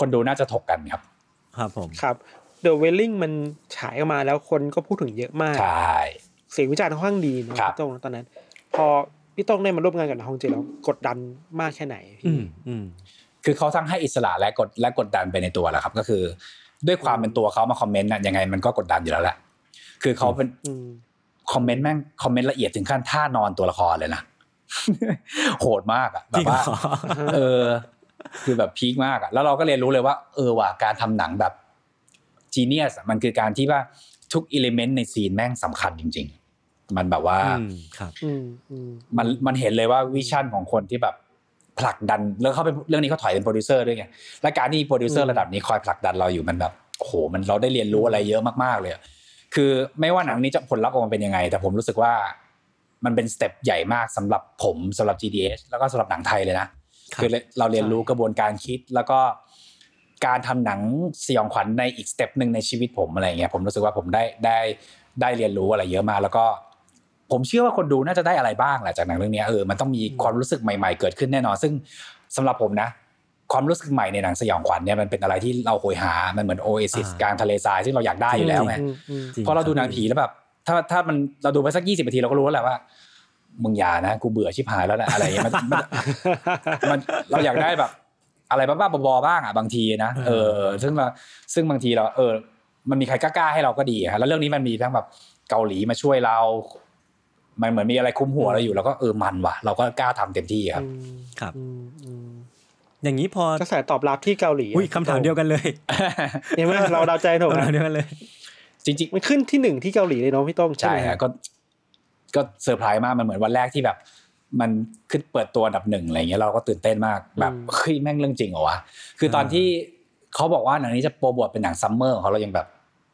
คนดูน่าจะถกกันครับ ครับผมครับ The Wailing มันฉายออกมาแล้วคนก็พูดถึงเยอะมากใช่เสียงวิจารณ์ค่อนข้างดีเนาะครับพี่โต้งตอนนั้น พอพี่โต้งได้มาร่วมงานกับฮองเจแล้วกดดันมากแค่ไหนพี่อืมอืมคือเขาทั้งให้อิสระและกดและกดดันไปในตัวแหละครับ ก็คือ ด้วยความเป็นตัวเขามาคอมเมนต์น่ะยังไงมันก็กดดันอยู่แล้วแหละคือเขาเป็นอืมคอมเมนต์แม่งคอมเมนต์ละเอียดถึงขั้นท่านอนตัวละครเลยนะโหดมากอะแบบจริงเหรวะเออ คือแบบพีคมากอะแล้วเราก็เรียนรู้เลยว่า เออว่ะการทำหนังแบบ genius มันคือการที่ว่าทุก element ในซีนแม่งสำคัญจริง ๆ มันแบบว่าอืมครับอืมอืมมันมันเห็นเลยว่า vision ของคนที่แบบ ผลักดันแล้วเขาเป็นเรื่องนี้เขาถอยเป็นโปรดิวเซอร์ด้วยไงและการที่โปรดิวเซอร์ระดับนี้คอยผลักดันเราอยู่มันแบบโอ้โหมันเราได้เรียนรู้อะไรเยอะมากๆเลยอะคือไม่ว่าหนังนี้จะผลลัพธ์ออกมาเป็นยังไง แต่ผมรู้สึกว่ามันเป็น step ใหญ่มากสำหรับผมสำหรับ GDH แล้วก็สำหรับหนังไทยเลยนะครับคือเราเรียนรู้กระบวนการคิดแล้วก็การทำหนังสยองขวัญในอีก step หนึ่งในชีวิตผมอะไรเงี้ยผมรู้สึกว่าผมได้ได้ได้เรียนรู้อะไรเยอะมากแล้วก็ ผมเชื่อว่าคนดูน่าจะได้อะไรบ้างแหละจากหนังเรื่องนี้เออมันต้องมีความรู้สึกใหม่ๆเกิดขึ้นแน่นอน ซึ่งสำหรับผมนะความรู้สึกใหม่ในหนังสยองขวัญเนี่ยมันเป็นอะไรที่เราโหยหา มันเหมือนโอเอซิสอ่ากลางทะเลทรายซึ่งเราอยากได้อยู่แล้วไงอืมอืมจริงพอเราดูหนังผีแล้วแบบถ้าถ้ามันเราดูไปสักยี่สิบนาทีเราก็รู้แล้วแหละว่ามึงอย่านะกูเบื่อชิบหายแล้วแหละอะไรอย่างเงี้ยมันมันมันเราอยากได้แบบ อะไรบ้าๆบอๆบ้างอะบางทีนะเออ ซึ่งเราซึ่งบางทีเรา เออ มันมีใครกล้าๆให้เราก็ดีฮะแล้วเรื่องนี้มันมีทั้งแบบเกาหลีมาช่วยเรา มันเหมือนมีอะไรคุ้มหัวเราอยู่แล้วก็เออมันว่ะ เราก็กล้าทำเต็มที่ครับอืมครับอืมอืมอย่างนี้พอกระแสตอบรับที่เกาหลีอุ้ยคำถามเดียวกันเลยเห็นไหมเราเดาใจถูกคำถามนะเดียวกันเลย จริงมันขึ้นที่หนึ่งที่เกาหลีเลยเนาะพี่โต้งๆใช่ใช่ไหมฮะก็ ก็เซอร์ไพรส์มากมันเหมือนวันแรกที่แบบ มันขึ้นเปิดตัวอันดับหนึ่งอะไรเงี้ยเราก็ตื่นเต้นมากแบบเฮ้ยแม่งเรื่องจริงเหรอวะคือตอนที่เขาบอกว่าหนังนี้จะโปรโมทเป็นหนังซัมเมอร์ของเขาเรายังแบบ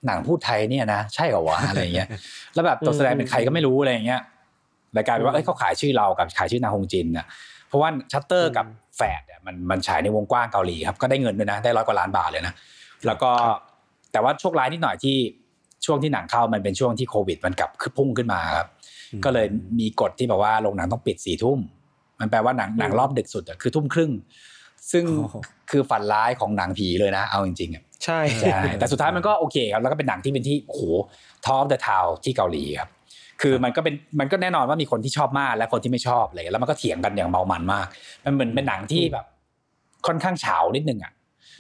หนังพูดไทยเนี่ยนะใช่เหรอวะอะไรเงี้ยแล้วแบบตัวแสดงเป็นใครก็ไม่รู้อะไรเงี้ย รายกลารเป็นว่าเอ้ยเขาขายชื่อเรากับขายชื่อนาฮงจินเนี่ยเพราะว่าชัตเตอร์กับแฟดเนี่ยมันมันฉายในวงกว้างเกาหลีครับก็ได้เงินด้วยนะได้ร้อยกว่าล้านบาทเลยนะแล้วก็แต่ว่าโชคร้ายนิดหน่อยที่ช่วงที่หนังเข้ามันเป็นช่วงที่โควิด มันกลับขึ้นพุ่งขึ้นมาครับอืมก็เลยมีกฎที่แบบว่าโรงหนังต้องปิดสี่ทุ่มมันแปลว่าหนังหนังรอบดึกสุดอะคือทุ่มครึ่ง ซึ่งโอ้โหคือฝันร้ายของหนังผีเลยนะ เอาจริงๆอะใช่ใช่แต่สุดท้ายมันก็โอเคครับแล้วก็เป็นหนังที่เป็นที่โอ้โหท็อปเดอะทาวที่เกาหลีครับ คือมันก็เป็นมันก็แน่นอนว่ามีคนที่ชอบมากและคนที่ไม่ชอบอะไรแล้วมันก็เถียงกันอย่างเมามันมาก มันเหมือนเป็นหนังที่แบบ ค่อนข้างเฉานิดนึงอะ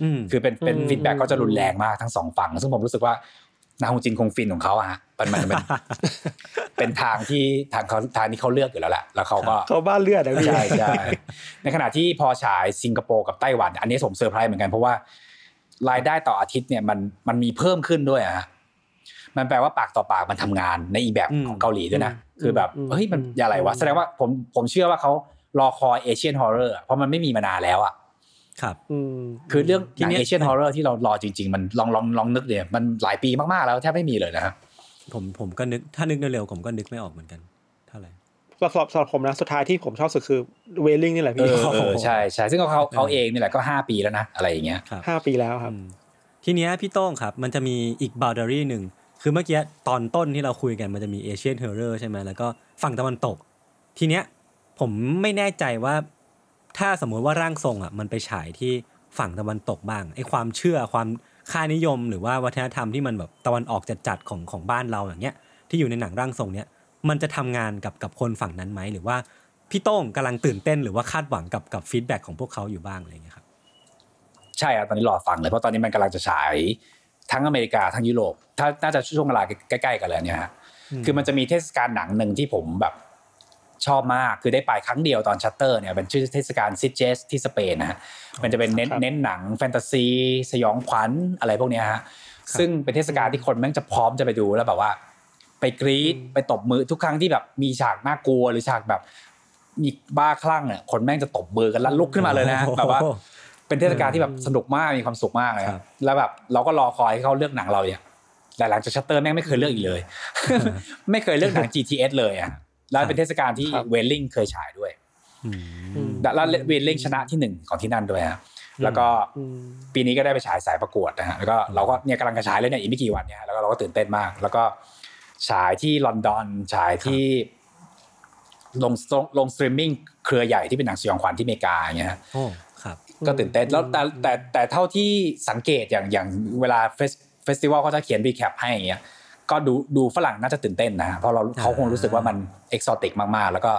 อืมคือเป็นเป็น feedback ก็จะรุนแรงมากทั้งสองฝั่ง ซึ่งผมรู้สึกว่านาฮงจินคงฟินของเขาอะฮะมันมันเป็นเป็นทางที่ทางเขาทางที่เขาเลือกอยู่แล้วแหละแล้วเขาก็เขาบ้านเลือดนะพี่ใช่ใช่ในขณะที่พอฉายสิงคโปร์กับไต้หวัน อันนี้ผมเซอร์ไพรส์เหมือนกันเพราะว่ารายได้ต่ออาทิตย์เนี่ยมันมันมีเพิ่มขึ้นด้วยอะฮะ มันแปลว่าปากต่อปากมันทำงานในอีกแบบอืมของเกาหลีด้วยนะ คือแบบอืมเฮ้ยมันอืมอะไรวะแสดงว่าผมผมเชื่อว่าเขารอคอย Asian horror เพราะมันไม่มีมานานแล้วอะครับอืมคือเรื่องทีหนังเนี้ย Asian horror ที่เรารอจริง ๆ มันลองลองลองนึกเนี่ยมันหลายปีมากๆแล้วแทบไม่มีเลยนะฮะผมผมก็นึกถ้านึกเร็วๆผมก็นึกไม่ออกเหมือนกันเท่าไหร่สำหรับสำหรับผมนะสุดท้ายที่ผมชอบสุดคือ Wailing นี่แหละเอพี่อเออใช่ใช่ซึ่งเขาเขาเขาเออเองนี่แหละก็ห้าปีแล้วนะอะไรอย่างเงี้ยครับห้าปีแล้วครับอืมทีเนี้ยพี่โต้งครับ มันจะมีอีกบ o ว d ด r y หนึ่ง คือเมื่อกี้ตอนต้นที่เราคุยกันมันจะมี Asian horror ใช่ไหมแล้วก็ฝั่งตะวันตก ทีเนี้ยผมไม่แน่ใจว่าถ้าสมมุติว่าร่างทรงอะมันไปฉายที่ฝั่งตะวันตกบ้างไอ้ความเชื่อความค่านิยม หรือว่าวัฒนธรรมที่มันแบบตะวันออกจัดๆของของบ้านเราอย่างเงี้ยที่อยู่ในหนังร่างทรงเนี้ยมันจะทำงานกับกับคนฝั่งนั้นไหมหรือว่าพี่โต้งกำลังตื่นเต้นหรือว่าคาดหวังกับกับ feedback ของพวกเขาอยู่บ้างอะไรอย่างเงี้ยครับใช่ครับตอนนี้รอฟังเลยเพราะตอนนี้มันกำลังจะฉาย ทั้งอเมริกาทั้งยุโรปถ้าน่าจะช่วงเวลาใกล้ๆกันเลยเนี่ยฮะอืมคือมันจะมีเทศกาลหนังหนึ่งที่ผมแบบชอบมากคือได้ไปครั้งเดียวตอนชัตเตอร์เนี่ยเป็นชื่อเทศกาล Sitges ที่สเปนนะฮะมันจะเป็นเน้นครับเน้นหนังแฟนตาซีสยองขวัญอะไรพวกเนี้ยฮะซึ่งเป็นเทศกาลที่คนแม่งจะพร้อมจะไปดูแล้วแบบว่า ไปกรี๊ดไปตบมือทุกครั้งที่แบบมีฉากน่ากลัวหรือฉากแบบมีบ้าคลั่งเนี่ยคนแม่งจะตบมือกันแล้วลุกขึ้นมาเลยนะฮะแบบว่า เป็นเทศกาลที่แบบสนุกมากมีความสุขมากเลยคครัรับบแล้วแบบเราก็รอคอยให้เขาเลือกหนังเราเนี่ยแต่หลังจากชัตเตอร์แม่งไม่เคยเลือกอีกเลย ไม่เคยเลือกหนัง GTH เลยอะแล้วเป็นเทศกาลที่ครับ Wailing เคยฉายด้วยอืมอืมแล้ว Wailing ชนะที่หนึ่งของที่นั่นด้วยฮะแล้วก็อืมปีนี้ก็ได้ไปฉายสายประกวดนะฮะแล้วก็เราก็เนี่ยกำลังจะฉายเลยเนี่ยอีกไม่กี่วันเนี่ยแล้วก็เราก็ตื่นเต้นมาก แล้วก็ฉายที่ลอนดอนฉายที่ลงลงสตรีมมิ่งเครือใหญ่ที่เป็นหนังสยองขวัญที่อเมริกาอย่างเงี้ยฮะโอ้ครับ ก็ตื่นเต้นแล้วแต่แต่แต่เท่าที่สังเกตอย่างอย่างเวลา fest festival เขาจะเขียน recap ให้อย่างเงี้ยก็ดูดูฝรั่งน่าจะตื่นเต้นนะฮะเพราะเราเขาคงรู้สึกว่ามัน exotic มากๆ แล้วก็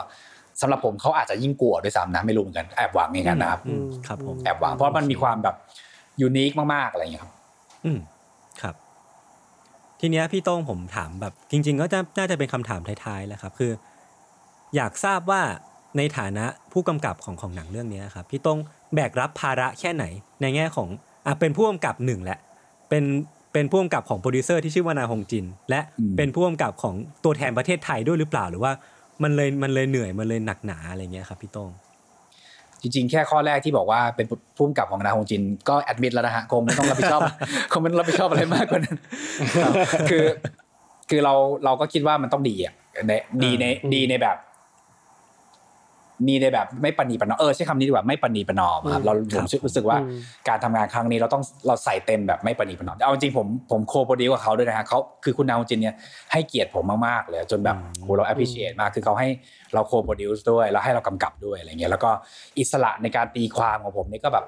สำหรับผมเขาอาจจะยิ่งกลัวด้วยซ้ำนะไม่รู้เหมือนกันแอบหวังอย่างนั้นนะครับอืมครับผมแอบหวังเพราะมันมีความแบบ unique มากๆอะไรอย่างเงี้ยครับ อืมครับ ทีเนี้ยพี่โต้งผมถามแบบ จริง ๆ ก็จะน่าจะเป็นคำถามท้ายๆแหละครับ คือ อยากทราบว่า ในฐานะผู้กำกับของของหนังเรื่องเนี้ยครับพี่โต้งแบกรับภาระแค่ไหน ในแง่ของอะเป็นผู้กำกับหนึ่งแหละเป็นเป็นผู้กำกับของโปรดิวเซอร์ที่ชื่อว่านาฮงจิน และอืมเป็นผู้กำกับของตัวแทนประเทศไทยด้วยหรือเปล่า หรือว่ามันเลยมันเลยเหนื่อยมันเลยหนักหนาอะไรเงี้ยครับพี่โต้งจริงๆ แค่ข้อแรกที่บอกว่าเป็นผู้กำกับของนาฮงจิน ก็แอดมิดแล้วนะฮะคงไม่ต้องรับผิดชอบคงไม่ต้องรับผิดชอบอะไรมากกว่านั้นคือ คือเราเราก็คิดว่ามันต้องดีอะในดีในดีในแบบ ดีในแบบไม่ปณีประนอมเออใช้คำนี้ดีกว่าไม่ปณีประนอมครับเราผมรู้สึกว่าอืมการทำงานครั้งนี้เราต้องเราใส่เต็มแบบไม่ปณีประนอมเอาจริงๆผมผมโคโปรดิวกับเขาด้วยนะฮะเขาคือคุณนาฮงจินเนี่ยให้เกียรติผมมากๆเลยจนแบบโหเรา appreciate มากคือเขาให้เราโคโปรดิวด้วยแล้วให้เรากำกับด้วยอะไรเงี้ยแล้วก็อิสระในการตีความของผมนี่ก็แบบ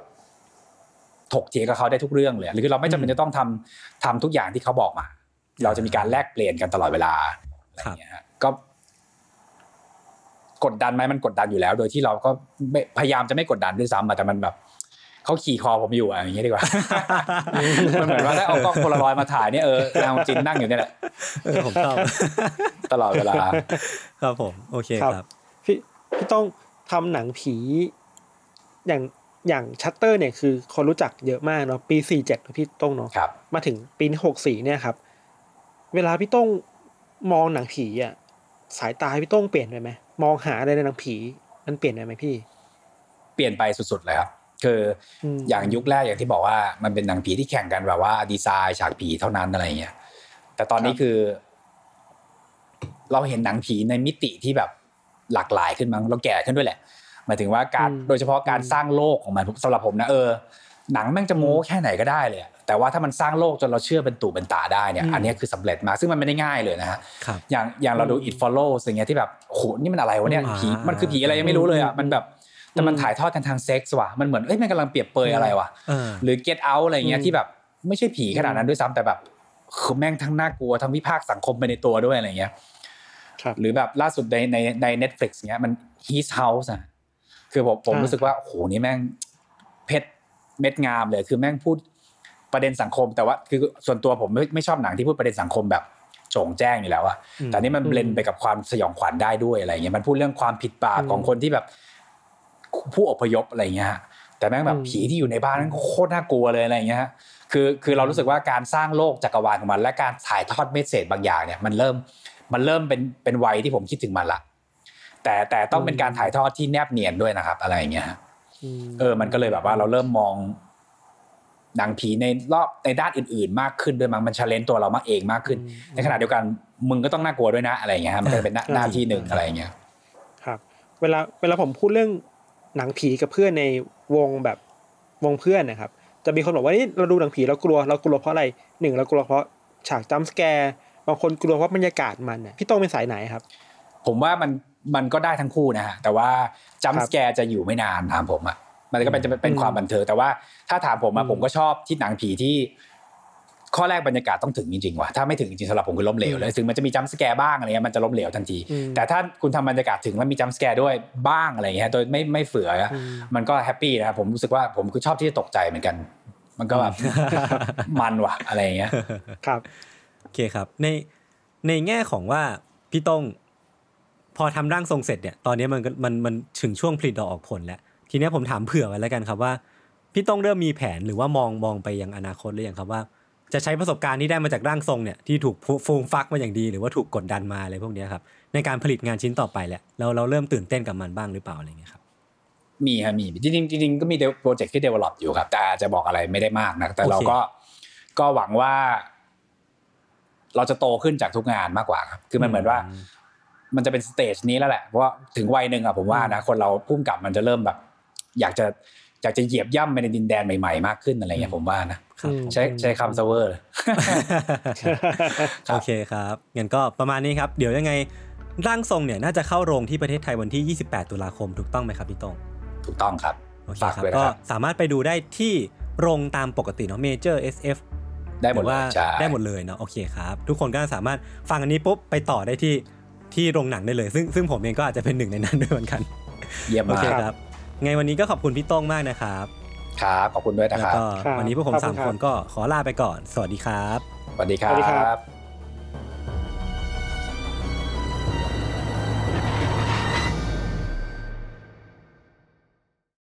ถกเถียงกับเขาได้ทุกเรื่องเลยหรือเราไม่จำเป็นจะต้องทำทำทุกอย่างที่เขาบอกมา เราจะมีการแลกเปลี่ยนกันตลอดเวลาอะไรอย่างเงี้ยฮะก็ กดดันไหมมันกดดันอยู่แล้ว โดยที่เราก็ไม่พยายามจะไม่กดดันด้วยซ้ำอะแต่มันแบบเขาขี่คอผมอยู่อะอย่างเงี้ยดีกว่ามันเหมือนว่าถ้าเอากล้องโพลารอยด์มาถ่ายเนี่ยเออนางจินนั่งอยู่เนี่ยแหละเออผมชอบตลอดเวลาครับผมโอเคครับครับพี่พี่ต้องทำหนังผีอย่างอย่างชัตเตอร์เนี่ยคือคนรู้จักเยอะมากเนาะปีสี่เจ็ดพี่ต้องเนาะครับมาถึงปีหกสี่เนี่ยครับ เวลาพี่ต้องมองหนังผีอะสายตาพี่ต้องเปลี่ยนไปไหม มองหาอะไรในหนังผีมันเปลี่ยนไปไหมพี่ เปลี่ยนไปสุดๆเลยครับคืออมอย่างยุคแรกอย่างที่บอกว่ามันเป็นหนังผีที่แข่งกันแบบว่า ดีไซน์ฉากผีเท่านั้นอะไรเงี้ยแต่ตอนนี้ครับคือ เราเห็นหนังผีในมิติที่แบบหลากหลายขึ้นมั้งเราแก่ขึ้นด้วยแหละหมายถึงว่าการโดยเฉพาะการสร้างโลกของมันสำหรับผมนะเออหนังแม่งจะโม้แค่ไหนก็ได้เลยอะ แต่ว่าถ้ามันสร้างโลกจนเราเชื่อเป็นตู่เป็นตาได้เนี่ยอันเนี้ยคือสำเร็จมากซึ่งมันไม่ได้ง่ายเลยนะฮะครับอย่างอย่างเราดู it follows อย่างเงี้ยที่แบบโหนี่มันอะไรวะเนี่ยอ่าผีมันคือผีอะไรยังไม่รู้เลยอะมันแบบแต่มันถ่ายทอดกันทางเซ็กส์ว่ะมันเหมือนเอ้ยมันกำลังเปรียบเปยอะไรวะเออหรือ get out อะไรเงี้ยอืมที่แบบไม่ใช่ผีขนาดนั้นด้วยซ้ำแต่แบบคือแม่งทั้งน่ากลัวทั้งวิพากษ์สังคมไปในตัวด้วยอะไรเงี้ยครับหรือแบบล่าสุดในในใน Netflix เงี้ยมัน His House อะคือผมผมอ่ารู้รู้สึกว่าโอ้โหนี่แม่งเพชรเม็ดงามเลย คือแม่งพูด ประเด็นสังคมแต่ว่าคือส่วนตัวผมไม่ไม่ชอบหนังที่พูดประเด็นสังคมแบบโจ่งแจ้งอยู่แล้วอะแต่นี่มันเบลนไปกับความสยองขวัญได้ด้วยอะไรเงี้ยมันพูดเรื่องความผิดบาปของคนที่แบบผู้อพยพอะไรเงี้ยฮะแต่แม่งแบบผีที่อยู่ในบ้านนั่นโคตรน่ากลัวเลยอะไรเงี้ยฮะคือคือเรารู้สึกว่าการสร้างโลกจักรวาลของมัน และการถ่ายทอดเมสเซจบางอย่างเนี่ยมันเริ่มมันเริ่มเป็นเป็นวัยที่ผมคิดถึงมันละแต่แต่ต้องเป็นการถ่ายทอดที่แนบเนียนด้วยนะครับ อะไรอย่างเงี้ยฮะมเออมันก็เลยแบบว่าเราเริ่มมอง หนังผีในรอบในด้านอื่นๆ มากขึ้นด้วยมั้งมันชาเลนตัวเรามากเองมากขึ้น ในขณะเดียวกันมึงก็ต้องน่ากลัวด้วยนะอะไรอย่างเงี้ยฮะมันก็เป็นหน้าหน้าที่หนึ่งอะไรอย่างเงี้ยครับเวลาเวลาผมพูดเรื่องหนังผีกับเพื่อนในวงแบบวงเพื่อนนะครับ จะมีคนบอกว่านี่เราดูหนังผีเรากลัวเรากลัวเพราะอะไรหนึ่งเรากลัวเพราะฉาก jump scare บางคนกลัวเพราะบรรยากาศมันน่ะพี่โต้งเป็นสายไหนครับ ผมว่ามันมันก็ได้ทั้งคู่นะฮะแต่ว่า jump scareจะอยู่ไม่นานถามผมอะ มันก็เป็นจะเป็นอืมความบันเทิงแต่ว่าถ้าถามผมอือะมผมก็ชอบที่หนังผีที่ ข้อแรกบรรยากาศต้องถึงจริงๆว่ะถ้าไม่ถึงจริงๆสำหรับผมคือล้มเหลวเลยถึงมันจะมี jump scare บ้างอะไรเงี้ยมันจะล้มเหลวทันทีอืมแต่ถ้าคุณทำบรรยากาศถึงแล้วมี jump scare ด้วยบ้างอะไรเงี้ยโดยไม่ไม่เฝืออะอืมมันก็ happy นะครับผมรู้สึกว่าผมคือชอบที่จะตกใจเหมือนกัน มันก็แบบมันว่ะอะไรอย่างเงี้ยครับโอเคครับในในแง่ของว่าพี่โต้งพอทำร่างทรงเสร็จเนี่ยตอนนี้มันก็มันมันถึงช่วงผลิดอกออกผลแล้ว ทีเนี้ยผมถามเผื่อไว้แล้วกันครับว่า พี่โต้งเริ่มมีแผนหรือว่ามองมองไปยังอนาคตหรือยังครับว่า จะใช้ประสบการณ์ที่ได้มาจากร่างทรงเนี่ยที่ถูกฟูมฟักมาอย่างดี หรือว่าถูกกดดันมาอะไรพวกเนี้ยครับในการผลิตงานชิ้นต่อไปแหละเราเราเริ่มตื่นเต้นกับมันบ้างหรือเปล่าอะไรเงี้ยครับมีครับมีจริงๆจริงๆก็มีโปรเจกต์ที่ develop อยู่ครับแต่อาจจะบอกอะไรไม่ได้มากนะแต่เราโอเคก็ก็หวังว่า เราจะโตขึ้นจากทุกงานมากกว่าครับ คือมันเหมือนว่า มันจะเป็น stage นี้แล้วแหละเพราะว่าถึงวัยหนึ่งอะผมว่านะคนเราพุ่มกับมันจะเริ่มแบบ อยากจะอยากจะเหยียบย่ำไปในดินแดนใหม่ๆ มากขึ้นอะไรเงี้ยผมว่านะครับอืมใช้ใช้คำซะเวอร์ครับโอเคครับงั้นก็ประมาณนี้ครับ เดี๋ยวยังไงร่างทรงเนี่ยน่าจะเข้าโรงที่ประเทศไทยวันที่ 28 ตุลาคมถูกต้องไหมครับพี่โตงถูกต้องครับโอเคฝากครับด้วยนะก็ครับสามารถไปดูได้ที่โรงตามปกติเนาะเมเจอร์ SF ได้หมดรือเลว่ายใช่ได้หมดเลยเนาะโอเคครับ ทุกคนก็สามารถฟังอันนี้ปุ๊บไปต่อได้ที่ที่โรงหนังได้เลย ซึ่งซึ่งผมเองก็อาจจะเป็นหนึ่งในนั้นด้วยเหมือนกัน เยี่ยมโอมากเคครับ ไงวันนี้ก็ขอบคุณพี่โต้งมากนะครับครับขอบคุณด้วยนะแล้วครับก็ครับวันนี้พวกผมขอบคุสาณมครับคนก็ขอลาไปก่อน สวัสดีครับ สวัสดีคสวัสดีครัรับบ